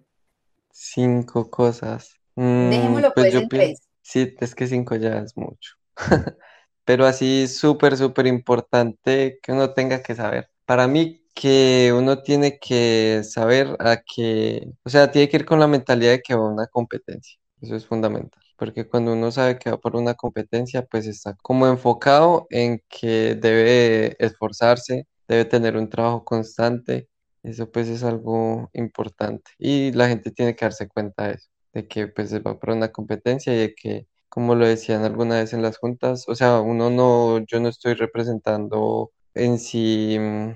Cinco cosas. Mm, Dejémoslo pues, pues en tres. Sí, es que cinco ya es mucho. pero así súper, súper importante que uno tenga que saber. Para mí, que uno tiene que saber a que, o sea, tiene que ir con la mentalidad de que va a una competencia. Eso es fundamental, porque cuando uno sabe que va por una competencia, pues está como enfocado en que debe esforzarse, debe tener un trabajo constante. Eso pues es algo importante y la gente tiene que darse cuenta de eso, de que pues va por una competencia y de que como lo decían alguna vez en las juntas, o sea, uno no, yo no estoy representando en sí, mm,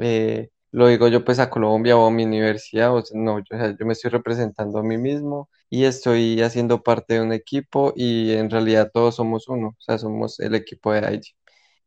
eh, lo digo yo pues a Colombia o a mi universidad, o sea, no, yo, yo, me estoy representando a mí mismo y estoy haciendo parte de un equipo y en realidad todos somos uno, o sea, somos el equipo de IG.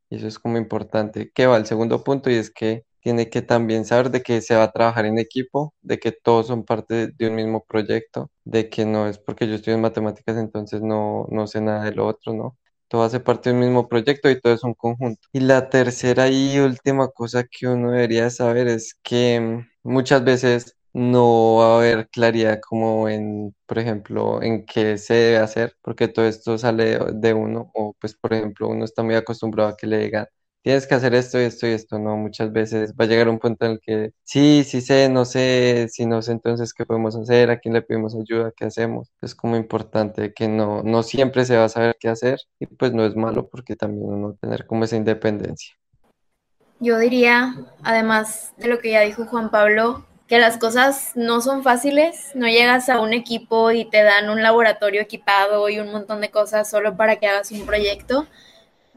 Y eso es como importante. Que va al segundo punto y es que tiene que también saber de que se va a trabajar en equipo, de que todos son parte de un mismo proyecto, de que no es porque yo estoy en matemáticas entonces no, no sé nada de lo otro, ¿no? Todo hace parte de un mismo proyecto y todo es un conjunto. Y la tercera y última cosa que uno debería saber es que mm, muchas veces no va a haber claridad como en, por ejemplo, en qué se debe hacer, porque todo esto sale de uno, o pues, por ejemplo, uno está muy acostumbrado a que le digan, tienes que hacer esto esto y esto, ¿no? Muchas veces va a llegar un punto en el que sí, sí sé, no sé, si no sé entonces qué podemos hacer, a quién le pedimos ayuda, qué hacemos. Es como importante que no, no siempre se va a saber qué hacer y pues no es malo porque también uno tener como esa independencia. Yo diría, además de lo que ya dijo Juan Pablo, que las cosas no son fáciles, no llegas a un equipo y te dan un laboratorio equipado y un montón de cosas solo para que hagas un proyecto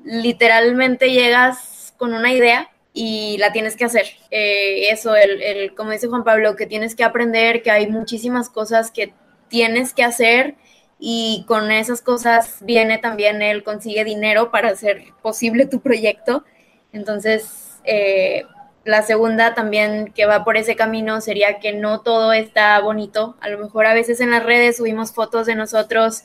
literalmente llegas con una idea y la tienes que hacer. Eh, eso, el, el, como dice Juan Pablo, que tienes que aprender, que hay muchísimas cosas que tienes que hacer y con esas cosas viene también él consigue dinero para hacer posible tu proyecto. Entonces, eh, la segunda también que va por ese camino sería que no todo está bonito. A lo mejor a veces en las redes subimos fotos de nosotros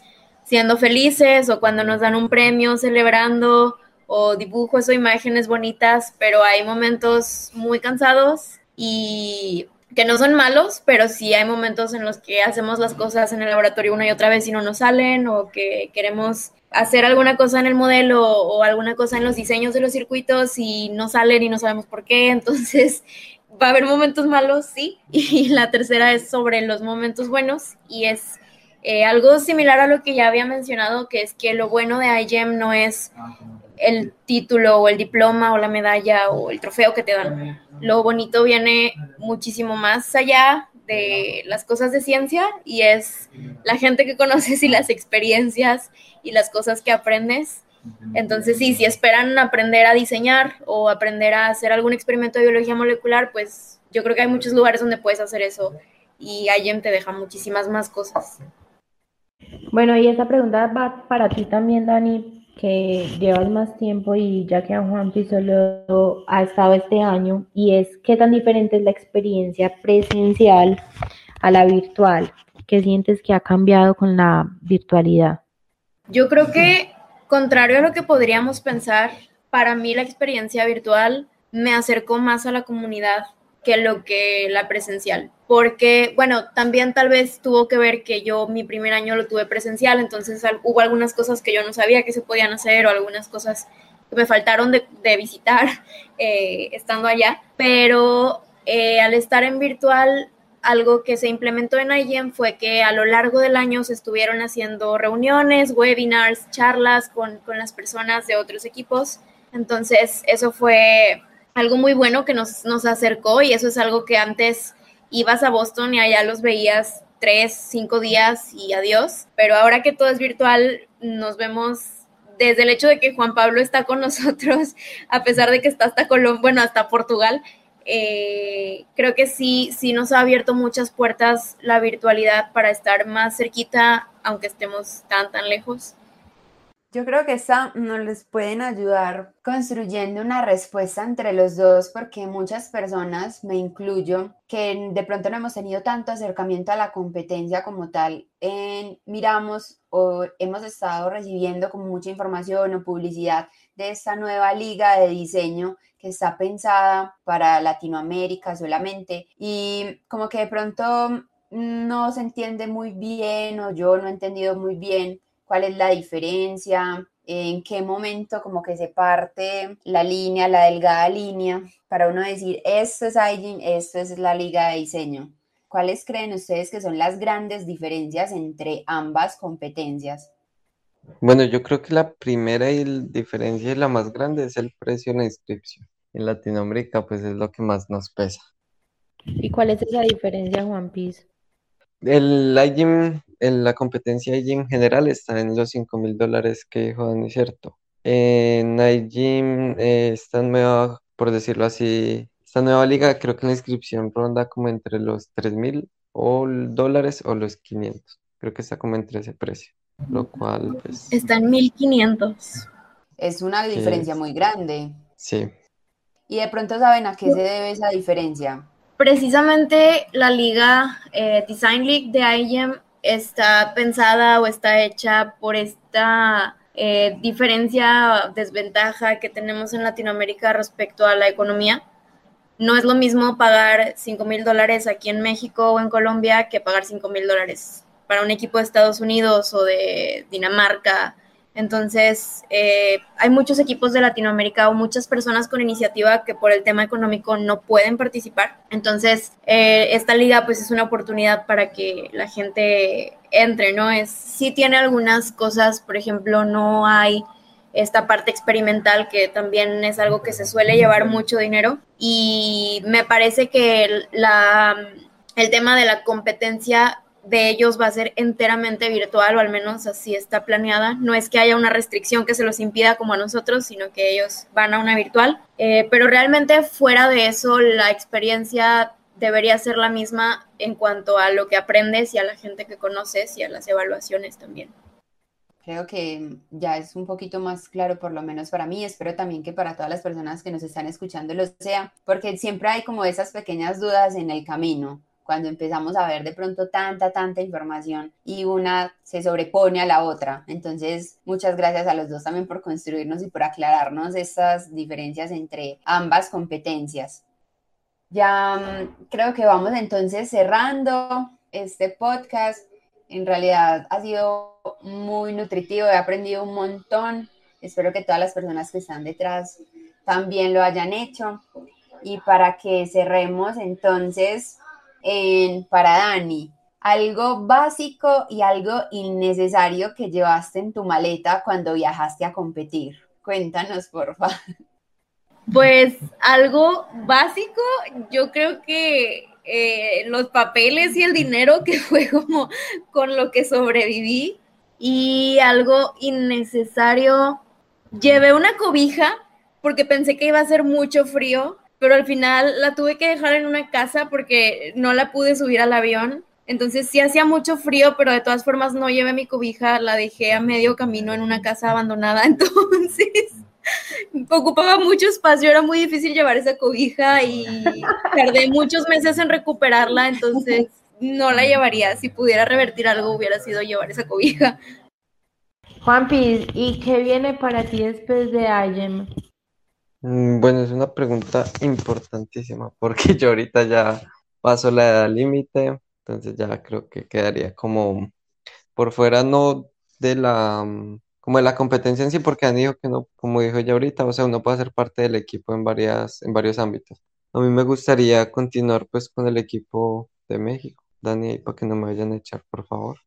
siendo felices o cuando nos dan un premio celebrando o dibujos o imágenes bonitas, pero hay momentos muy cansados y que no son malos, pero sí hay momentos en los que hacemos las cosas en el laboratorio una y otra vez y no nos salen o que queremos hacer alguna cosa en el modelo o alguna cosa en los diseños de los circuitos y no salen y no sabemos por qué. Entonces, va a haber momentos malos, sí. Y la tercera es sobre los momentos buenos y es eh, algo similar a lo que ya había mencionado, que es que lo bueno de iGEM no es el título o el diploma o la medalla o el trofeo que te dan. Lo bonito viene muchísimo más allá de las cosas de ciencia y es la gente que conoces y las experiencias y las cosas que aprendes. Entonces, sí, si esperan aprender a diseñar o aprender a hacer algún experimento de biología molecular, pues yo creo que hay muchos lugares donde puedes hacer eso y IEM te deja muchísimas más cosas. Bueno, y esa pregunta va para ti también, Dani, que llevas más tiempo y ya que Juan solo ha estado este año, y es qué tan diferente es la experiencia presencial a la virtual. ¿Qué sientes que ha cambiado con la virtualidad? Yo creo que, contrario a lo que podríamos pensar, para mí la experiencia virtual me acercó más a la comunidad que lo que la presencial. Porque, bueno, también tal vez tuvo que ver que yo mi primer año lo tuve presencial, entonces hubo algunas cosas que yo no sabía que se podían hacer o algunas cosas que me faltaron de, visitar eh, estando allá. Pero eh, al estar en virtual algo que se implementó en IGEM fue que a lo largo del año se estuvieron haciendo reuniones, webinars, charlas con, las personas de otros equipos. Entonces, eso fue algo muy bueno que nos, nos acercó y eso es algo que antes ibas a Boston y allá los veías tres, cinco días y adiós. Pero ahora que todo es virtual, nos vemos desde el hecho de que Juan Pablo está con nosotros, a pesar de que está hasta Colombia, bueno, hasta Portugal, eh, creo que sí, sí nos ha abierto muchas puertas la virtualidad para estar más cerquita, aunque estemos tan, tan lejos. Yo creo que esa nos les pueden ayudar construyendo una respuesta entre los dos, porque muchas personas, me incluyo, que de pronto no hemos tenido tanto acercamiento a la competencia como tal, miramos o hemos estado recibiendo como mucha información o publicidad de esta nueva liga de diseño que está pensada para Latinoamérica solamente y como que de pronto no se entiende muy bien o yo no he entendido muy bien cuál es la diferencia, en qué momento como que se parte la línea, la delgada línea, para uno decir, esto es IGIN, esto es la liga de diseño. ¿Cuáles creen ustedes que son las grandes diferencias entre ambas competencias? Bueno, yo creo que la primera y la diferencia y la más grande es el precio de la inscripción. En Latinoamérica, pues es lo que más nos pesa. ¿Y cuál es esa diferencia, Juan Piz? El IGIM, en la competencia IGIM general está en los 5 mil dólares que dijo Dani, ¿cierto? En IGIM, eh, esta nueva, por decirlo así, esta nueva liga, creo que la inscripción ronda como entre los 3 mil dólares o los 500. Creo que está como entre ese precio, lo cual pues... Está en 1500. Es una diferencia muy grande. Sí. Y de pronto saben a qué se debe esa diferencia precisamente la liga eh, Design League de IEM está pensada o está hecha por esta eh, diferencia, desventaja que tenemos en Latinoamérica respecto a la economía. No es lo mismo pagar 5 mil dólares aquí en México o en Colombia que pagar 5 mil dólares para un equipo de Estados Unidos o de Dinamarca entonces, eh, hay muchos equipos de Latinoamérica o muchas personas con iniciativa que por el tema económico no pueden participar. Entonces, eh, esta liga pues es una oportunidad para que la gente entre, ¿no? Es, sí tiene algunas cosas, por ejemplo, no hay esta parte experimental que también es algo que se suele llevar mucho dinero y me parece que la, el tema de la competencia de ellos va a ser enteramente virtual, o al menos así está planeada. No es que haya una restricción que se los impida como a nosotros, sino que ellos van a una virtual. Eh, pero realmente fuera de eso, la experiencia debería ser la misma en cuanto a lo que aprendes y a la gente que conoces y a las evaluaciones también. Creo que ya es un poquito más claro, por lo menos para mí. Espero también que para todas las personas que nos están escuchando lo sea, porque siempre hay como esas pequeñas dudas en el camino cuando empezamos a ver de pronto tanta, tanta información y una se sobrepone a la otra. Entonces, muchas gracias a los dos también por construirnos y por aclararnos estas diferencias entre ambas competencias. Ya mm, creo que vamos entonces cerrando este podcast. En realidad ha sido muy nutritivo, he aprendido un montón. Espero que todas las personas que están detrás también lo hayan hecho. Y para que cerremos entonces, en, para Dani, algo básico y algo innecesario que llevaste en tu maleta cuando viajaste a competir. Cuéntanos, por favor. Pues algo básico, yo creo que eh, los papeles y el dinero, que fue como con lo que sobreviví, y algo innecesario, llevé una cobija porque pensé que iba a ser mucho frío, pero al final la tuve que dejar en una casa porque no la pude subir al avión. Entonces sí hacía mucho frío, pero de todas formas no llevé mi cobija, la dejé a medio camino en una casa abandonada. Entonces ocupaba mucho espacio, era muy difícil llevar esa cobija y tardé muchos meses en recuperarla, entonces no la llevaría. Si pudiera revertir algo, hubiera sido llevar esa cobija. Juanpi, ¿y qué viene para ti después de Ayem? Mm, Bueno, es una pregunta importantísima porque yo ahorita ya paso la edad límite, entonces ya creo que quedaría como por fuera no de la mm, como de la competencia en sí, porque han dicho que no, como dijo ella ahorita, o sea, uno puede ser parte del equipo en varias, en varios ámbitos. A mí me gustaría continuar pues con el equipo de México. Dani, para que no me vayan a echar, por favor.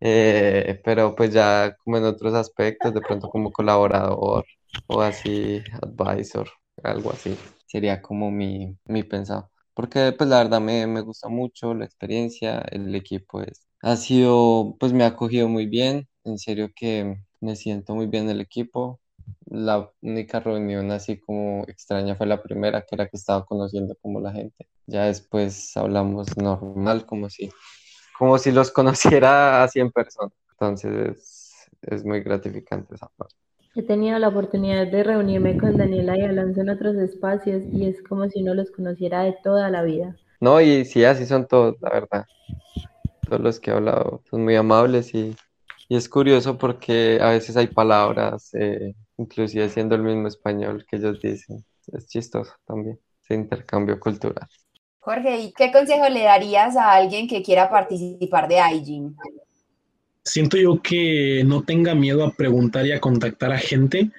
Eh, pero pues ya como en otros aspectos, de pronto como colaborador o así, advisor, algo así. Sería como mi, mi pensado. Porque pues la verdad me, me gusta mucho la experiencia, el equipo es, ha sido, pues me ha acogido muy bien, en serio que me siento muy bien en el equipo. La única reunión así como extraña fue la primera, que era que estaba conociendo como la gente. Ya después hablamos normal, como si, como si los conociera así en persona. Entonces es muy gratificante esa parte. He tenido la oportunidad de reunirme con Daniela y Alonso en otros espacios y es como si uno los conociera de toda la vida. No, y sí, así son todos, la verdad. Todos los que he hablado son muy amables y, y es curioso porque a veces hay palabras, eh, inclusive siendo el mismo español que ellos dicen. Es chistoso también, ese intercambio cultural. Jorge, ¿y qué consejo le darías a alguien que quiera participar de iGym? Siento yo que no tenga miedo a preguntar y a contactar a gente,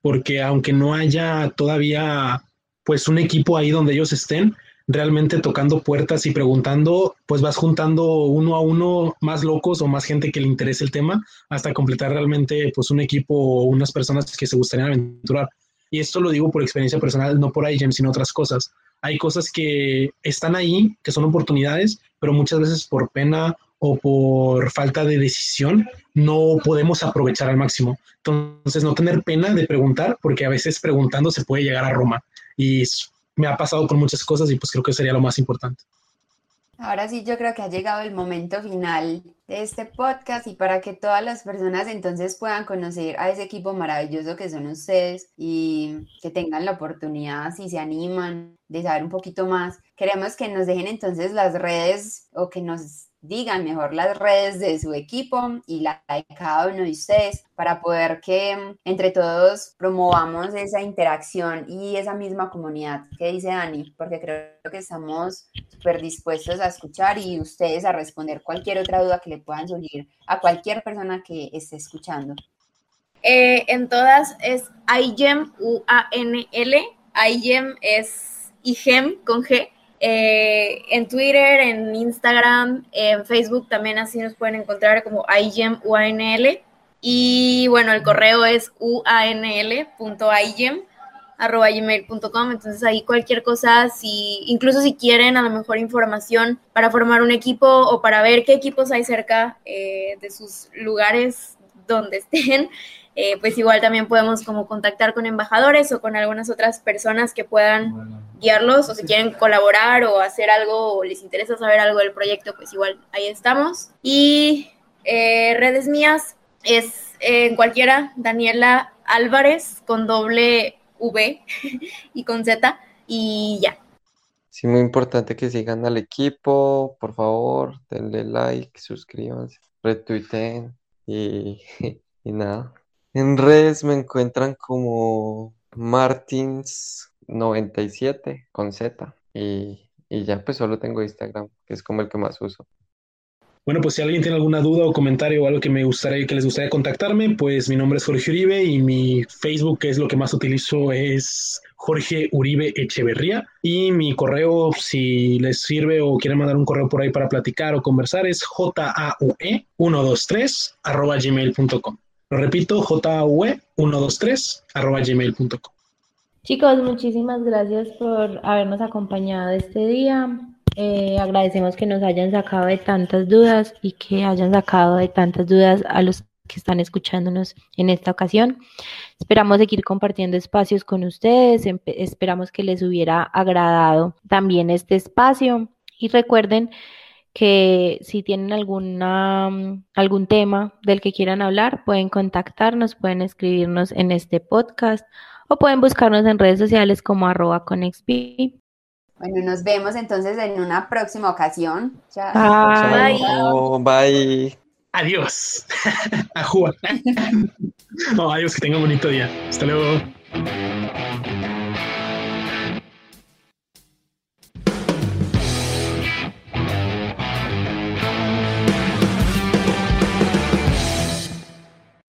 porque aunque no haya todavía pues un equipo ahí donde ellos estén, realmente tocando puertas y preguntando, pues vas juntando uno a uno más locos o más gente que le interese el tema hasta completar realmente pues un equipo o unas personas que se gustarían aventurar. Y esto lo digo por experiencia personal, no por IGEM, sino otras cosas. Hay cosas que están ahí, que son oportunidades, pero muchas veces por pena o por falta de decisión no podemos aprovechar al máximo. Entonces, no tener pena de preguntar, porque a veces preguntando se puede llegar a Roma. Y me ha pasado con muchas cosas y pues creo que sería lo más importante. Ahora sí, yo creo que ha llegado el momento final de este podcast y para que todas las personas entonces puedan conocer a ese equipo maravilloso que son ustedes y que tengan la oportunidad, si se animan, de saber un poquito más, queremos que nos dejen entonces las redes o que nos digan mejor las redes de su equipo y la de cada uno de ustedes para poder que entre todos promovamos esa interacción y esa misma comunidad que dice Dani, porque creo que estamos súper dispuestos a escuchar y ustedes a responder cualquier otra duda que le puedan surgir a cualquier persona que esté escuchando. Eh, en todas es IGEM, U-A-N-L, IGEM es IGEM con G. Eh, en Twitter, en Instagram, en Facebook también así nos pueden encontrar como IGEM UANL. Y bueno, el correo es uanl.igem arroba gmail.com, entonces ahí cualquier cosa, si, incluso si quieren a lo mejor información para formar un equipo o para ver qué equipos hay cerca eh, de sus lugares donde estén, eh, pues igual también podemos como contactar con embajadores o con algunas otras personas que puedan guiarlos o si quieren colaborar o hacer algo o les interesa saber algo del proyecto, pues igual ahí estamos. Y eh, redes mías es eh, en cualquiera, Daniela Álvarez con doble V y con Z y ya. Sí, muy importante que sigan al equipo, por favor, denle like, suscríbanse, retuiteen y, y nada. En redes me encuentran como Martins97 con Z. y, y ya pues solo tengo Instagram, que es como el que más uso. Bueno, pues si alguien tiene alguna duda o comentario o algo que me gustaría que les gustaría contactarme, pues mi nombre es Jorge Uribe y mi Facebook, que es lo que más utilizo, es Jorge Uribe Echeverría. Y mi correo, si les sirve o quieren mandar un correo por ahí para platicar o conversar, es jaue123 arroba gmail.com. Lo repito, jaue123 arroba gmail.com. Chicos, muchísimas gracias por habernos acompañado este día. Eh, agradecemos que nos hayan sacado de tantas dudas y que hayan sacado de tantas dudas a los que están escuchándonos en esta ocasión. Esperamos seguir compartiendo espacios con ustedes, esperamos que les hubiera agradado también este espacio y recuerden que si tienen alguna, algún tema del que quieran hablar, pueden contactarnos, pueden escribirnos en este podcast o pueden buscarnos en redes sociales como arroba conexp. Bueno, nos vemos entonces en una próxima ocasión. Chao. Bye. Bye. Adiós. A jugar. no, adiós, que tenga un bonito día. Hasta luego.